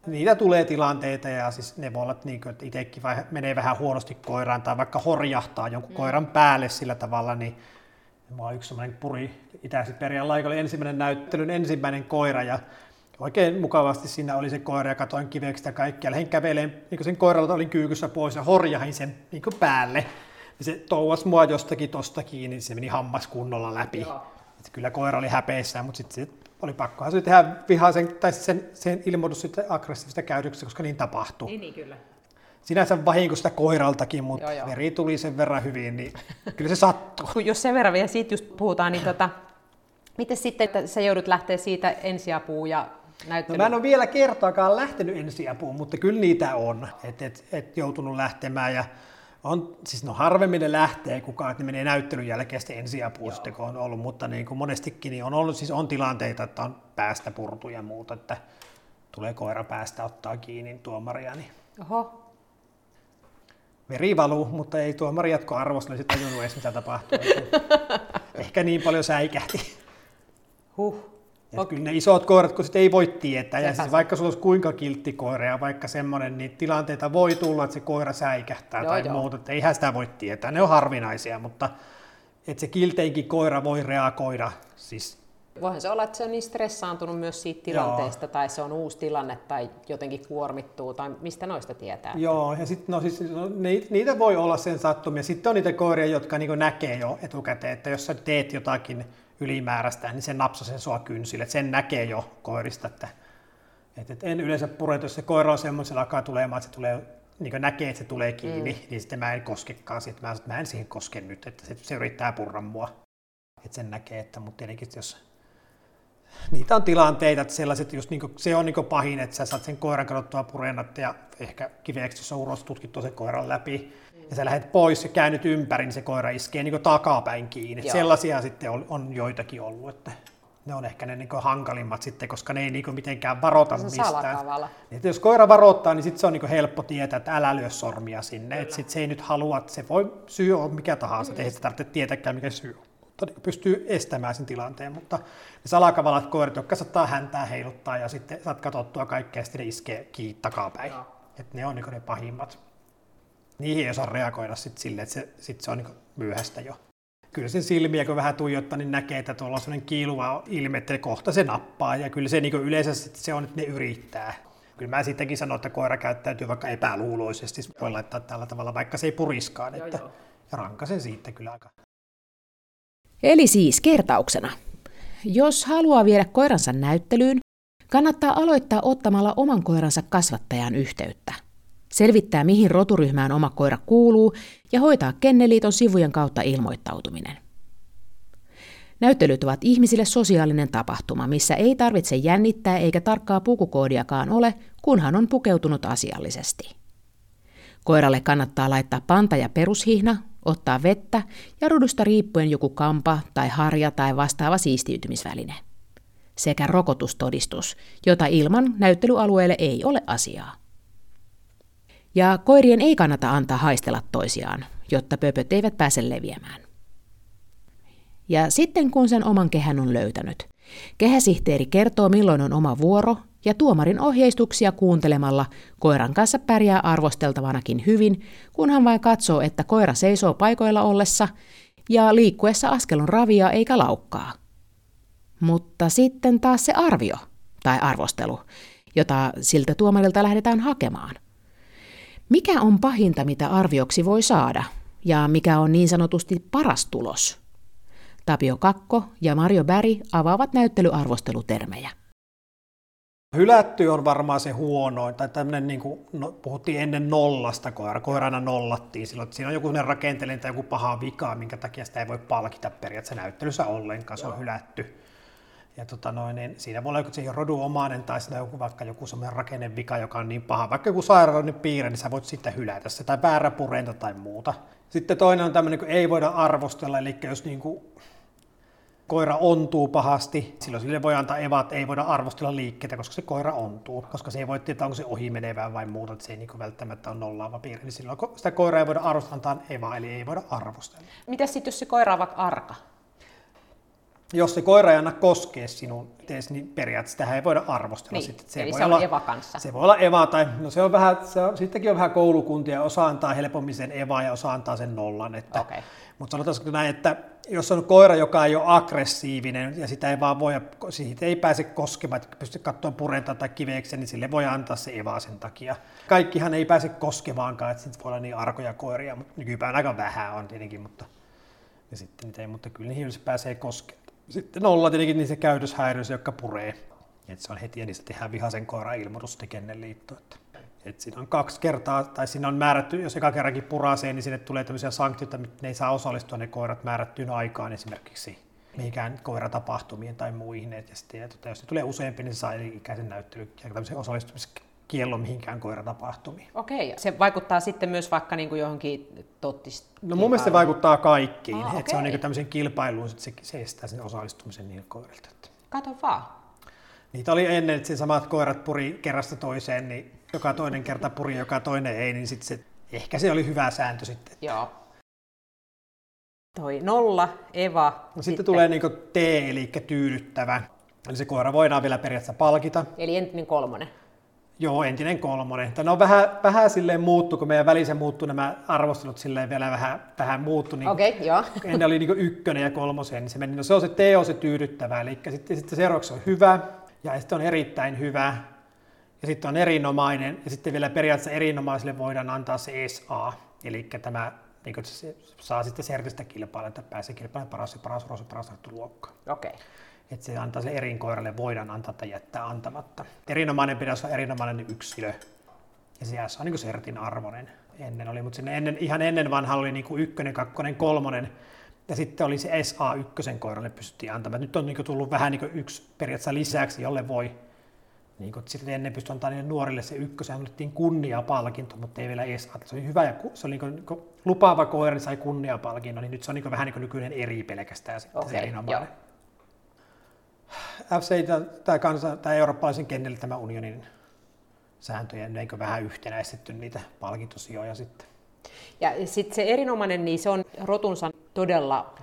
Niitä tulee tilanteita ja siis ne voi olla, että, niin, että itsekin vai menee vähän huonosti koiraan tai vaikka horjahtaa jonkun mm. koiran päälle sillä tavalla, niin mä oon yksi semmoinen puri Itä-Siperian laikolla ensimmäinen näyttelyn ensimmäinen koira ja oikein mukavasti siinä oli se koira ja katoin kiveksi ja kaikkia. Lähdin käveleen niin sen koiralta olin kyykyssä pois ja horjahin sen niin päälle. Ja se touas mua jostakin tosta kiinni, niin se meni hammas kunnolla läpi. Joo. Että kyllä koira oli häpeissään, mutta sitten sit oli pakkohan se tehdä vihaisen, tai sen, sen ilmoitus sitten aggressiivista käytöksestä, koska niin tapahtui. Niin, niin kyllä. Sinänsä vahinkosta koiraltakin, mutta joo, joo. veri tuli sen verran hyvin, niin kyllä se sattuu. <laughs> Jos sen verran vielä siitä just puhutaan, niin tota, miten sitten, että sä joudut lähteä siitä ensiapuun ja näyttely? No mä en ole vielä kertaakaan lähtenyt ensiapuun, mutta kyllä niitä on, että et, et joutunut lähtemään ja on, siis no harvemmin ne lähtee kukaan, että ne menee näyttelyn jälkeen sitten ensiapuun sitten, kun on ollut, mutta niin kuin monestikin niin on ollut, siis on tilanteita, että on päästä purtu ja muuta, että tulee koira päästä ottaa kiinni tuomaria, niin Oho. veri valuu, mutta ei tuomari jatko arvostella, sitten tajunnut edes mitä tapahtuu. <laughs> Ehkä niin paljon säikähti. Huh. Okay. Kyllä ne isot koirat, kun ei voi tietää, ja siis vaikka sulla olisi kuinka kiltti koira ja vaikka semmoinen, niin tilanteita voi tulla, että se koira säikähtää joo, tai joo. muuta, että eihän sitä voi tietää, ne on harvinaisia, mutta että se kilteinkin koira voi reagoida siis Voihan se olla, että se on niin stressaantunut myös siitä tilanteesta, Joo. tai se on uusi tilanne, tai jotenkin kuormittuu, tai mistä noista tietää? Joo, ja sitten no, siis, no, niitä voi olla sen sattumia. Sitten on niitä koiria, jotka niin näkee jo etukäteen, että jos sä teet jotakin ylimääräistä, niin se napsaa sen sua kynsille. Sen näkee jo koirista, että, että, että en yleensä pureta, jos se koira on semmoisella alkaa tulemaan, että se tulee niin näkee, että se tulee kiinni, mm. niin sitten mä en koskekaan siitä. Mä, mä en siihen koske nyt, että se, se yrittää purra mua. Että sen näkee, että mutta tietenkin jos niitä on tilanteita, että sellaiset just niin kuin, se on niin pahin, että sä saat sen koiran katsottua purennat ja ehkä kiveeksi, jos on uros tutkittu sen koiran läpi. Ja sä lähdet pois ja käännyt ympäri, niin se koira iskee niin takapäin kiinni. Sellaisia sitten on, on joitakin ollut, että ne on ehkä ne niin hankalimmat sitten, koska ne ei niin mitenkään varota se mistään. Niin, että jos koira varoittaa, niin sitten se on niin helppo tietää, että älä lyö sormia sinne. Että sit se ei nyt halua, että se voi syy on mikä tahansa, mm. ei sitä tarvitse tietääkään mikä syy on. Mutta niin pystyy estämään sen tilanteen, mutta ne salakavalat koirat, jotka saattaa häntää heiluttaa ja sitten saat katsottua kaikkea, sitten ne iskee kiinni takapäin. Että ne on niin ne pahimmat. Niihin ei osaa reagoida sitten silleen, että se, sit se on niin myöhäistä jo kyllä sen silmiä, kun vähän tuijottaa, niin näkee, että tuolla on sellainen kiiluva ilme, että kohta se nappaa. Ja kyllä se niin yleensä se on, että ne yrittää. Kyllä mä sittenkin sanon, että koira käyttäytyy vaikka epäluuloisesti. Voi laittaa tällä tavalla, vaikka se ei puriskaan. Että, joo, joo. Ja rankasen siitä kyllä aika. Eli siis kertauksena. Jos haluaa viedä koiransa näyttelyyn, kannattaa aloittaa ottamalla oman koiransa kasvattajan yhteyttä – selvittää mihin roturyhmään oma koira kuuluu ja hoitaa Kenneliiton sivujen kautta ilmoittautuminen. Näyttelyt ovat ihmisille sosiaalinen tapahtuma, missä ei tarvitse jännittää eikä tarkkaa pukukoodiakaan ole, kunhan on pukeutunut asiallisesti. Koiralle kannattaa laittaa panta ja perushihna, ottaa vettä ja rudusta riippuen joku kampa tai harja tai vastaava siistiytymisväline. Sekä rokotustodistus, jota ilman näyttelyalueelle ei ole asiaa. Ja koirien ei kannata antaa haistella toisiaan, jotta pöpöt eivät pääse leviämään. Ja sitten kun sen oman kehän on löytänyt, kehäsihteeri kertoo milloin on oma vuoro ja tuomarin ohjeistuksia kuuntelemalla koiran kanssa pärjää arvosteltavanakin hyvin, kunhan vain katsoo, että koira seisoo paikoilla ollessa ja liikkuessa askel on ravia eikä laukkaa. Mutta sitten taas se arvio tai arvostelu, jota siltä tuomarilta lähdetään hakemaan – mikä on pahinta, mitä arvioksi voi saada, ja mikä on niin sanotusti paras tulos? Tapio Kakko ja Mario Bäri avaavat näyttelyarvostelutermejä. Hylätty on varmaan se huonoin, tai tämmöinen, niin kuin, no, puhuttiin ennen nollasta koira, koirana nollattiin silloin, että siinä on joku rakenteellinen tai joku paha vika, minkä takia sitä ei voi palkita periaatteessa näyttelyssä ollenkaan, se on hylätty. Ja tota noin, niin siinä voi olla joku siihen rodunomainen tai siinä joku, vaikka joku semmoinen rakennevika, joka on niin paha. Vaikka joku sairauden piirre, niin sä voit sitten hylätä se tai väärä purenta tai muuta. Sitten toinen on tämmöinen, kun ei voida arvostella, eli jos niin kuin koira ontuu pahasti, silloin sille voi antaa evat, ei voida arvostella liikkeitä, koska se koira ontuu, koska se ei voi tietää, onko se ohi menevää vai muuta, että se ei niin välttämättä ole nollaava piirre, niin silloin sitä koiraa ei voida arvostella, antaa eva, eli ei voida arvostella. Mitä sitten, jos se koira on vaikka arka? Jos se koira ei anna koskea sinun tees, niin periaatteessa sitä ei voida arvostella. Niin, sitten. Se, eli voi se on olla, Eva kanssa. Se voi olla Eva, tai no se on vähän, se on, sittenkin on vähän koulukuntia, osa antaa helpommin sen Eva ja osa antaa sen nollan. Että, okay. Mutta sanotaanko näin, että jos on koira, joka ei ole aggressiivinen ja sitä ei vaan voi, siitä ei pääse koskemaan, että pystyy katsoa purentaa tai kiveeksi, niin sille voi antaa se Eva sen takia. Kaikkihan ei pääse koskemaankaan, että sitten voi olla niin arkoja koiria, mutta nykypäivänä aika vähän on tietenkin, mutta, ja sitten niitä ei, mutta kyllä niihin se pääsee koskemaan. Sitten nolla tietenkin se käytöshäiriössä, jotka puree. Et se on heti ja niistä tehdään vihaisen koiran ilmoitus liitto. Että, et siinä on kaksi kertaa, tai siinä on määrätty, jos eka kerrankin purasee, niin sinne tulee tämmöisiä sanktioita, että ne ei saa osallistua ne koirat määrättyyn aikaan esimerkiksi mihinkään koiratapahtumiin tai muihin. Et, ja sitten, ja tota, jos ne tulee useampi, niin se saa ikäisen näyttely ja tämmöisen osallistumiskiellon mihinkään koiratapahtumiin. Okei, se vaikuttaa sitten myös vaikka niin kuin johonkin tottis... No mun mielestä se vaikuttaa kaikkiin, oh, okay. että se on niin tämmöisen kilpailuun, että se, se estää sen osallistumisen niillä koirilta. Kato vaan. Niitä oli ennen, että samat koirat puri kerrasta toiseen, niin joka toinen kerta puri, joka toinen ei, niin sit se, ehkä se oli hyvä sääntö sitten. Joo. Toi nolla, Eva. No sitten, sitten tulee niin T, eli tyydyttävä. Eli se koira voidaan vielä periaatteessa palkita. Eli entinen kolmonen. Joo, entinen kolmonen. Ne on vähän, vähän silleen muuttu, kun meidän välissä muuttu nämä arvostelut silleen vielä vähän, vähän muuttu. Niin Okei, okay, joo. <laughs> Ennen oli niin ykkönen ja kolmosen, niin se meni. No se on se teo, se tyydyttävä. Eli sitten, sitten seuraavaksi on hyvä, ja sitten on erittäin hyvä, ja sitten on erinomainen, ja sitten vielä periaatteessa erinomaiselle voidaan antaa se SA, eli tämä niin se saa sitten sertistä kilpailla, että pääsee kilpailemaan paras ja paras paras, paras luokka. Okei. Okay. Että se antaa se koiralle voidaan antaa tai jättää antamatta. Erinomainen pitäisi olla erinomainen yksilö. Ja se on niin sertin arvoinen ennen oli, mutta sinne ennen, ihan ennen vanha oli niin kuin ykkönen, kakkonen, kolmonen, ja sitten oli se SA1 koiralle pystyttiin antamaan. Nyt on niin tullut vähän niin yksi periaatteessa lisäksi, jolle voi niin kuin, sitten ennen pystyi antaa niille nuorille se ykkösen, annettiin kunniapalkinto, mutta ei vielä edes Se oli hyvä ja se oli niin kuin, lupaava koira, niin sai kunniapalkinto, niin nyt se on niin vähän niin kuin nykyinen eri pelkästään sitten okay, se erinomainen. FC tai, kansa, tai eurooppalaisen kennellä tämä unionin sääntöjä, eikö vähän yhtenäistetty niitä palkintosijoja sitten. Ja sitten se erinomainen, niin se on rotunsa todella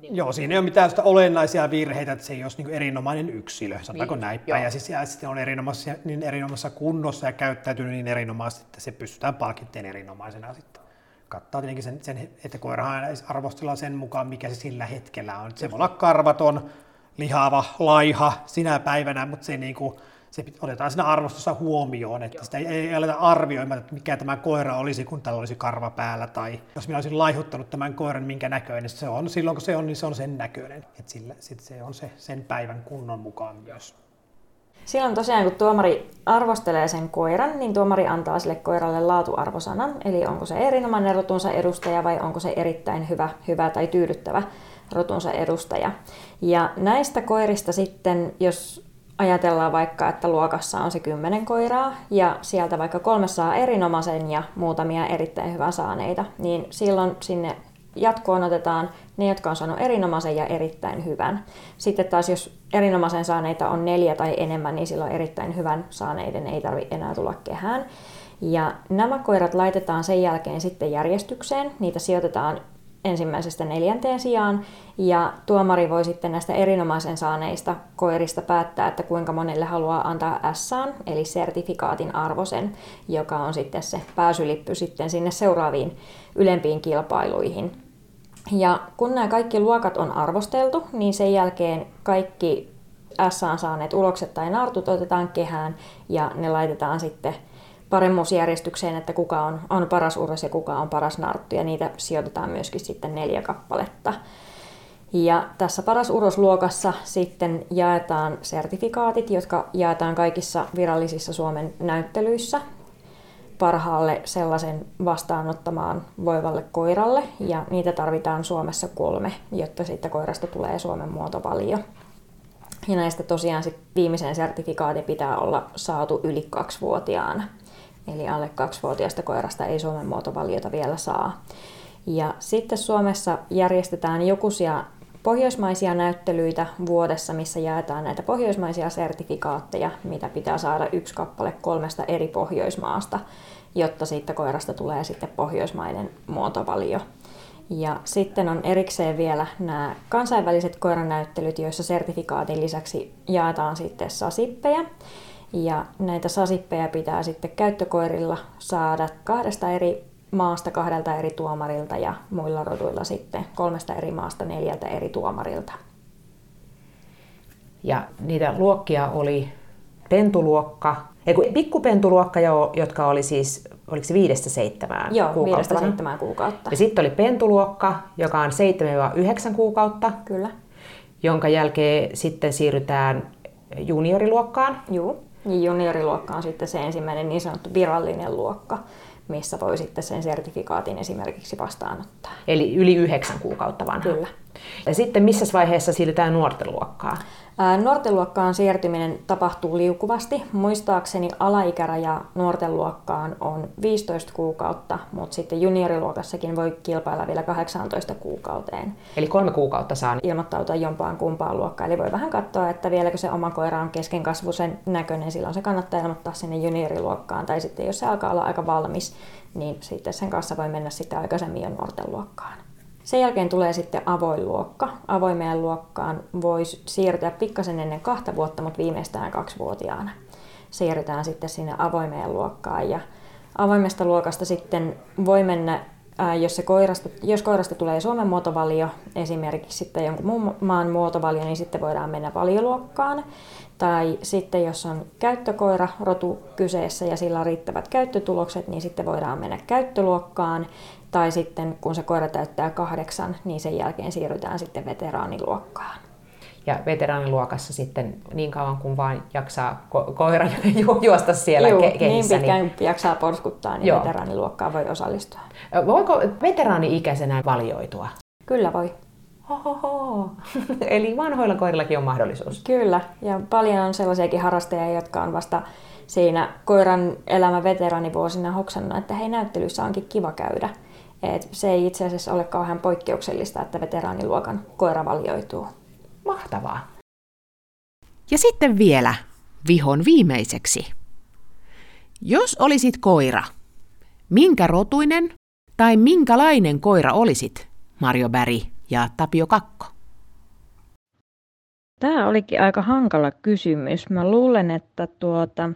niin Joo, siinä ei ole mitään olennaisia virheitä, että se ei olisi niin erinomainen yksilö, sanotaanko niin, näin päin. Ja siis ja sitten on erinomaisessa, niin erinomaisessa kunnossa ja käyttäytynyt niin erinomaisesti, että se pystytään palkitteen erinomaisena sitten. Kattaa tietenkin sen, sen että koirahan arvostellaan sen mukaan, mikä se sillä hetkellä on. Se voi olla karvaton, lihava, laiha sinä päivänä, mutta se niin kuin, se otetaan siinä arvostossa huomioon, että Joo. sitä ei, ei aleta arvioimaan, että mikä tämä koira olisi, kun tällä olisi karva päällä, tai jos minä olisin laihuttanut tämän koiran, minkä näköinen, niin se on, silloin kun se on, niin se on sen näköinen. Että sillä, sit se on se sen päivän kunnon mukaan myös. Silloin tosiaan, kun tuomari arvostelee sen koiran, niin tuomari antaa sille koiralle laatuarvosanan, eli onko se erinomainen rotunsa edustaja vai onko se erittäin hyvä, hyvä tai tyydyttävä rotunsa edustaja. Ja näistä koirista sitten, jos ajatellaan vaikka, että luokassa on se kymmenen koiraa ja sieltä vaikka kolme saa erinomaisen ja muutamia erittäin hyvän saaneita, niin silloin sinne jatkoon otetaan ne, jotka on saanut erinomaisen ja erittäin hyvän. Sitten taas jos erinomaisen saaneita on neljä tai enemmän, niin silloin erittäin hyvän saaneiden ei tarvitse enää tulla kehään. Ja nämä koirat laitetaan sen jälkeen sitten järjestykseen. Niitä sijoitetaan ensimmäisestä neljänteen sijaan, ja tuomari voi sitten näistä erinomaisen saaneista koirista päättää, että kuinka monelle haluaa antaa S, eli sertifikaatin arvosen, joka on sitten se pääsylippy sitten sinne seuraaviin ylempiin kilpailuihin. Ja kun nämä kaikki luokat on arvosteltu, niin sen jälkeen kaikki S saaneet ulokset tai nartut otetaan kehään ja ne laitetaan sitten paremmuusjärjestykseen, että kuka on, on paras urras ja kuka on paras narttu, ja niitä sijoitetaan myöskin sitten neljä kappaletta. Ja tässä paras urosluokassa sitten jaetaan sertifikaatit, jotka jaetaan kaikissa virallisissa Suomen näyttelyissä parhaalle sellaisen vastaanottamaan voivalle koiralle, ja niitä tarvitaan Suomessa kolme, jotta siitä koirasta tulee Suomen muotovalio. Ja näistä tosiaan sit viimeisen sertifikaatin pitää olla saatu yli kaksivuotiaana. Eli alle kaksivuotiaasta koirasta ei Suomen muotovaliota vielä saa. Ja sitten Suomessa järjestetään jokuisia pohjoismaisia näyttelyitä vuodessa, missä jaetaan näitä pohjoismaisia sertifikaatteja, mitä pitää saada yksi kappale kolmesta eri pohjoismaasta, jotta siitä koirasta tulee sitten pohjoismainen muotovalio. Ja sitten on erikseen vielä nämä kansainväliset koiranäyttelyt, joissa sertifikaatin lisäksi jaetaan sitten sasippejä. Ja näitä sasippeja pitää sitten käyttökoirilla saada kahdesta eri maasta kahdelta eri tuomarilta ja muilla roduilla sitten kolmesta eri maasta neljältä eri tuomarilta. Ja niitä luokkia oli pentuluokka, ei kun pikkupentuluokka, jotka oli siis, oliko se viidestä seitsemään Joo, kuukautta? viidestä seitsemään kuukautta. Ja sitten oli pentuluokka, joka on 7-9 kuukautta. Kyllä. Jonka jälkeen sitten siirrytään junioriluokkaan. Joo. Niin junioriluokka on sitten se ensimmäinen niin sanottu virallinen luokka, missä voi sitten sen sertifikaatin esimerkiksi vastaanottaa. Eli yli yhdeksän kuukautta vanha. Kyllä. Ja sitten missä vaiheessa siirrytään nuorten luokkaan? Nuorten luokkaan siirtyminen tapahtuu liukuvasti. Muistaakseni alaikäraja nuorten luokkaan on 15 kuukautta, mutta sitten junioriluokassakin voi kilpailla vielä 18 kuukauteen. Eli kolme kuukautta saa ilmoittautua jompaan kumpaan luokkaan. Eli voi vähän katsoa, että vieläkö se oma koira on keskenkasvuisen näköinen, silloin se kannattaa ilmoittaa sinne junioriluokkaan. Tai sitten jos se alkaa olla aika valmis, niin sitten sen kanssa voi mennä sitten aikaisemmin jo nuorten luokkaan. Sen jälkeen tulee sitten avoin luokka. Avoimeen luokkaan voisi siirtyä pikkasen ennen kahta vuotta, mutta viimeistään kaksivuotiaana. siirrytään sitten sinne avoimeen luokkaan. Ja avoimesta luokasta sitten voi mennä jos, se koirasta, jos koirasta tulee Suomen muotovalio, esimerkiksi sitten jonkun muun maan muotovalio, niin sitten voidaan mennä valioluokkaan. Tai sitten jos on käyttökoira rotu kyseessä ja sillä on riittävät käyttötulokset, niin sitten voidaan mennä käyttöluokkaan. Tai sitten kun se koira täyttää kahdeksan, niin sen jälkeen siirrytään sitten veteraaniluokkaan. Ja veteraaniluokassa sitten niin kauan kuin vain jaksaa ko- koira ju- juosta siellä Juu, ke- kehissä. Niin pitkään niin... jaksaa porskuttaa, niin Joo. veteraaniluokkaan voi osallistua. Voiko veteraani-ikäisenä valioitua? Kyllä voi. Hohoho. <laughs> Eli vanhoilla koirillakin on mahdollisuus. Kyllä, ja paljon on sellaisiakin harrastajia, jotka on vasta siinä koiran elämä veteraanivuosina hoksannut, että hei näyttelyssä onkin kiva käydä. Et se ei itse asiassa ole kauhean poikkeuksellista, että veteraaniluokan koira valioituu. Mahtavaa. Ja sitten vielä vihon viimeiseksi. Jos olisit koira, minkä rotuinen tai minkälainen koira olisit, Mario Bäri ja Tapio Kakko? Tämä olikin aika hankala kysymys. Mä luulen, että tuota,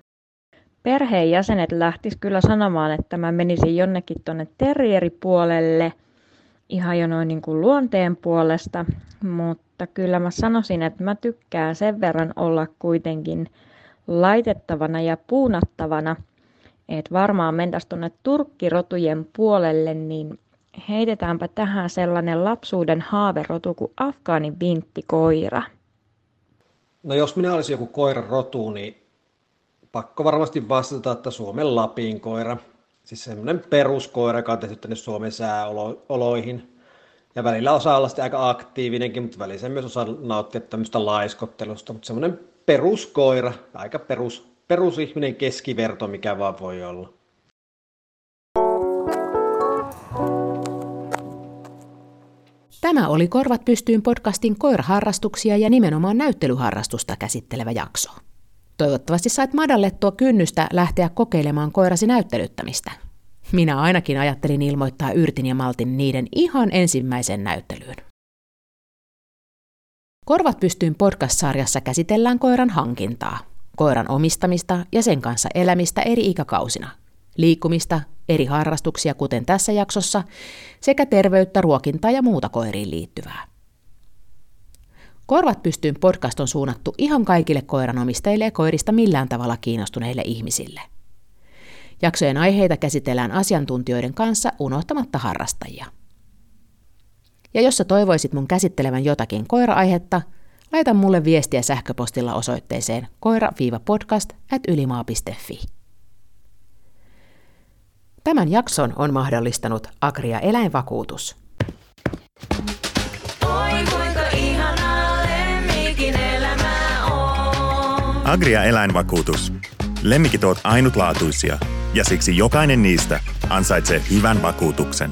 perheenjäsenet lähtis kyllä sanomaan, että mä menisin jonnekin tuonne terrieripuolelle ihan jo noin niin kuin luonteen puolesta, mutta kyllä mä sanoisin, että mä tykkään sen verran olla kuitenkin laitettavana ja puunattavana, että varmaan mentäisiin tuonne turkkirotujen puolelle, niin heitetäänpä tähän sellainen lapsuuden haaverotu kuin afgaanin vinttikoira. No jos minä olisin joku koiran rotu, niin pakko varmasti vastata, että Suomen Lapin koira. Siis semmoinen peruskoira, joka on tehty tänne Suomen sääoloihin. Ja välillä osaa olla aika aktiivinenkin, mutta välillä myös osaa nauttia tämmöistä laiskottelusta. Mutta semmoinen peruskoira, aika perus, perusihminen keskiverto, mikä vaan voi olla. Tämä oli Korvat pystyyn podcastin koiraharrastuksia ja nimenomaan näyttelyharrastusta käsittelevä jakso. Toivottavasti sait madallettua kynnystä lähteä kokeilemaan koirasi näyttelyttämistä. Minä ainakin ajattelin ilmoittaa Yrtin ja Maltin niiden ihan ensimmäisen näyttelyyn. Korvat pystyyn podcast-sarjassa käsitellään koiran hankintaa, koiran omistamista ja sen kanssa elämistä eri ikäkausina, liikkumista, eri harrastuksia kuten tässä jaksossa, sekä terveyttä, ruokintaa ja muuta koiriin liittyvää. Korvat pystyyn podcast on suunnattu ihan kaikille koiranomistajille ja koirista millään tavalla kiinnostuneille ihmisille. Jaksojen aiheita käsitellään asiantuntijoiden kanssa unohtamatta harrastajia. Ja jos sä toivoisit mun käsittelevän jotakin koira-aihetta, laita mulle viestiä sähköpostilla osoitteeseen koira-podcast. Tämän jakson on mahdollistanut Agria Eläinvakuutus. Agria Eläinvakuutus. Lemmikit ovat ainutlaatuisia ja siksi jokainen niistä ansaitsee hyvän vakuutuksen.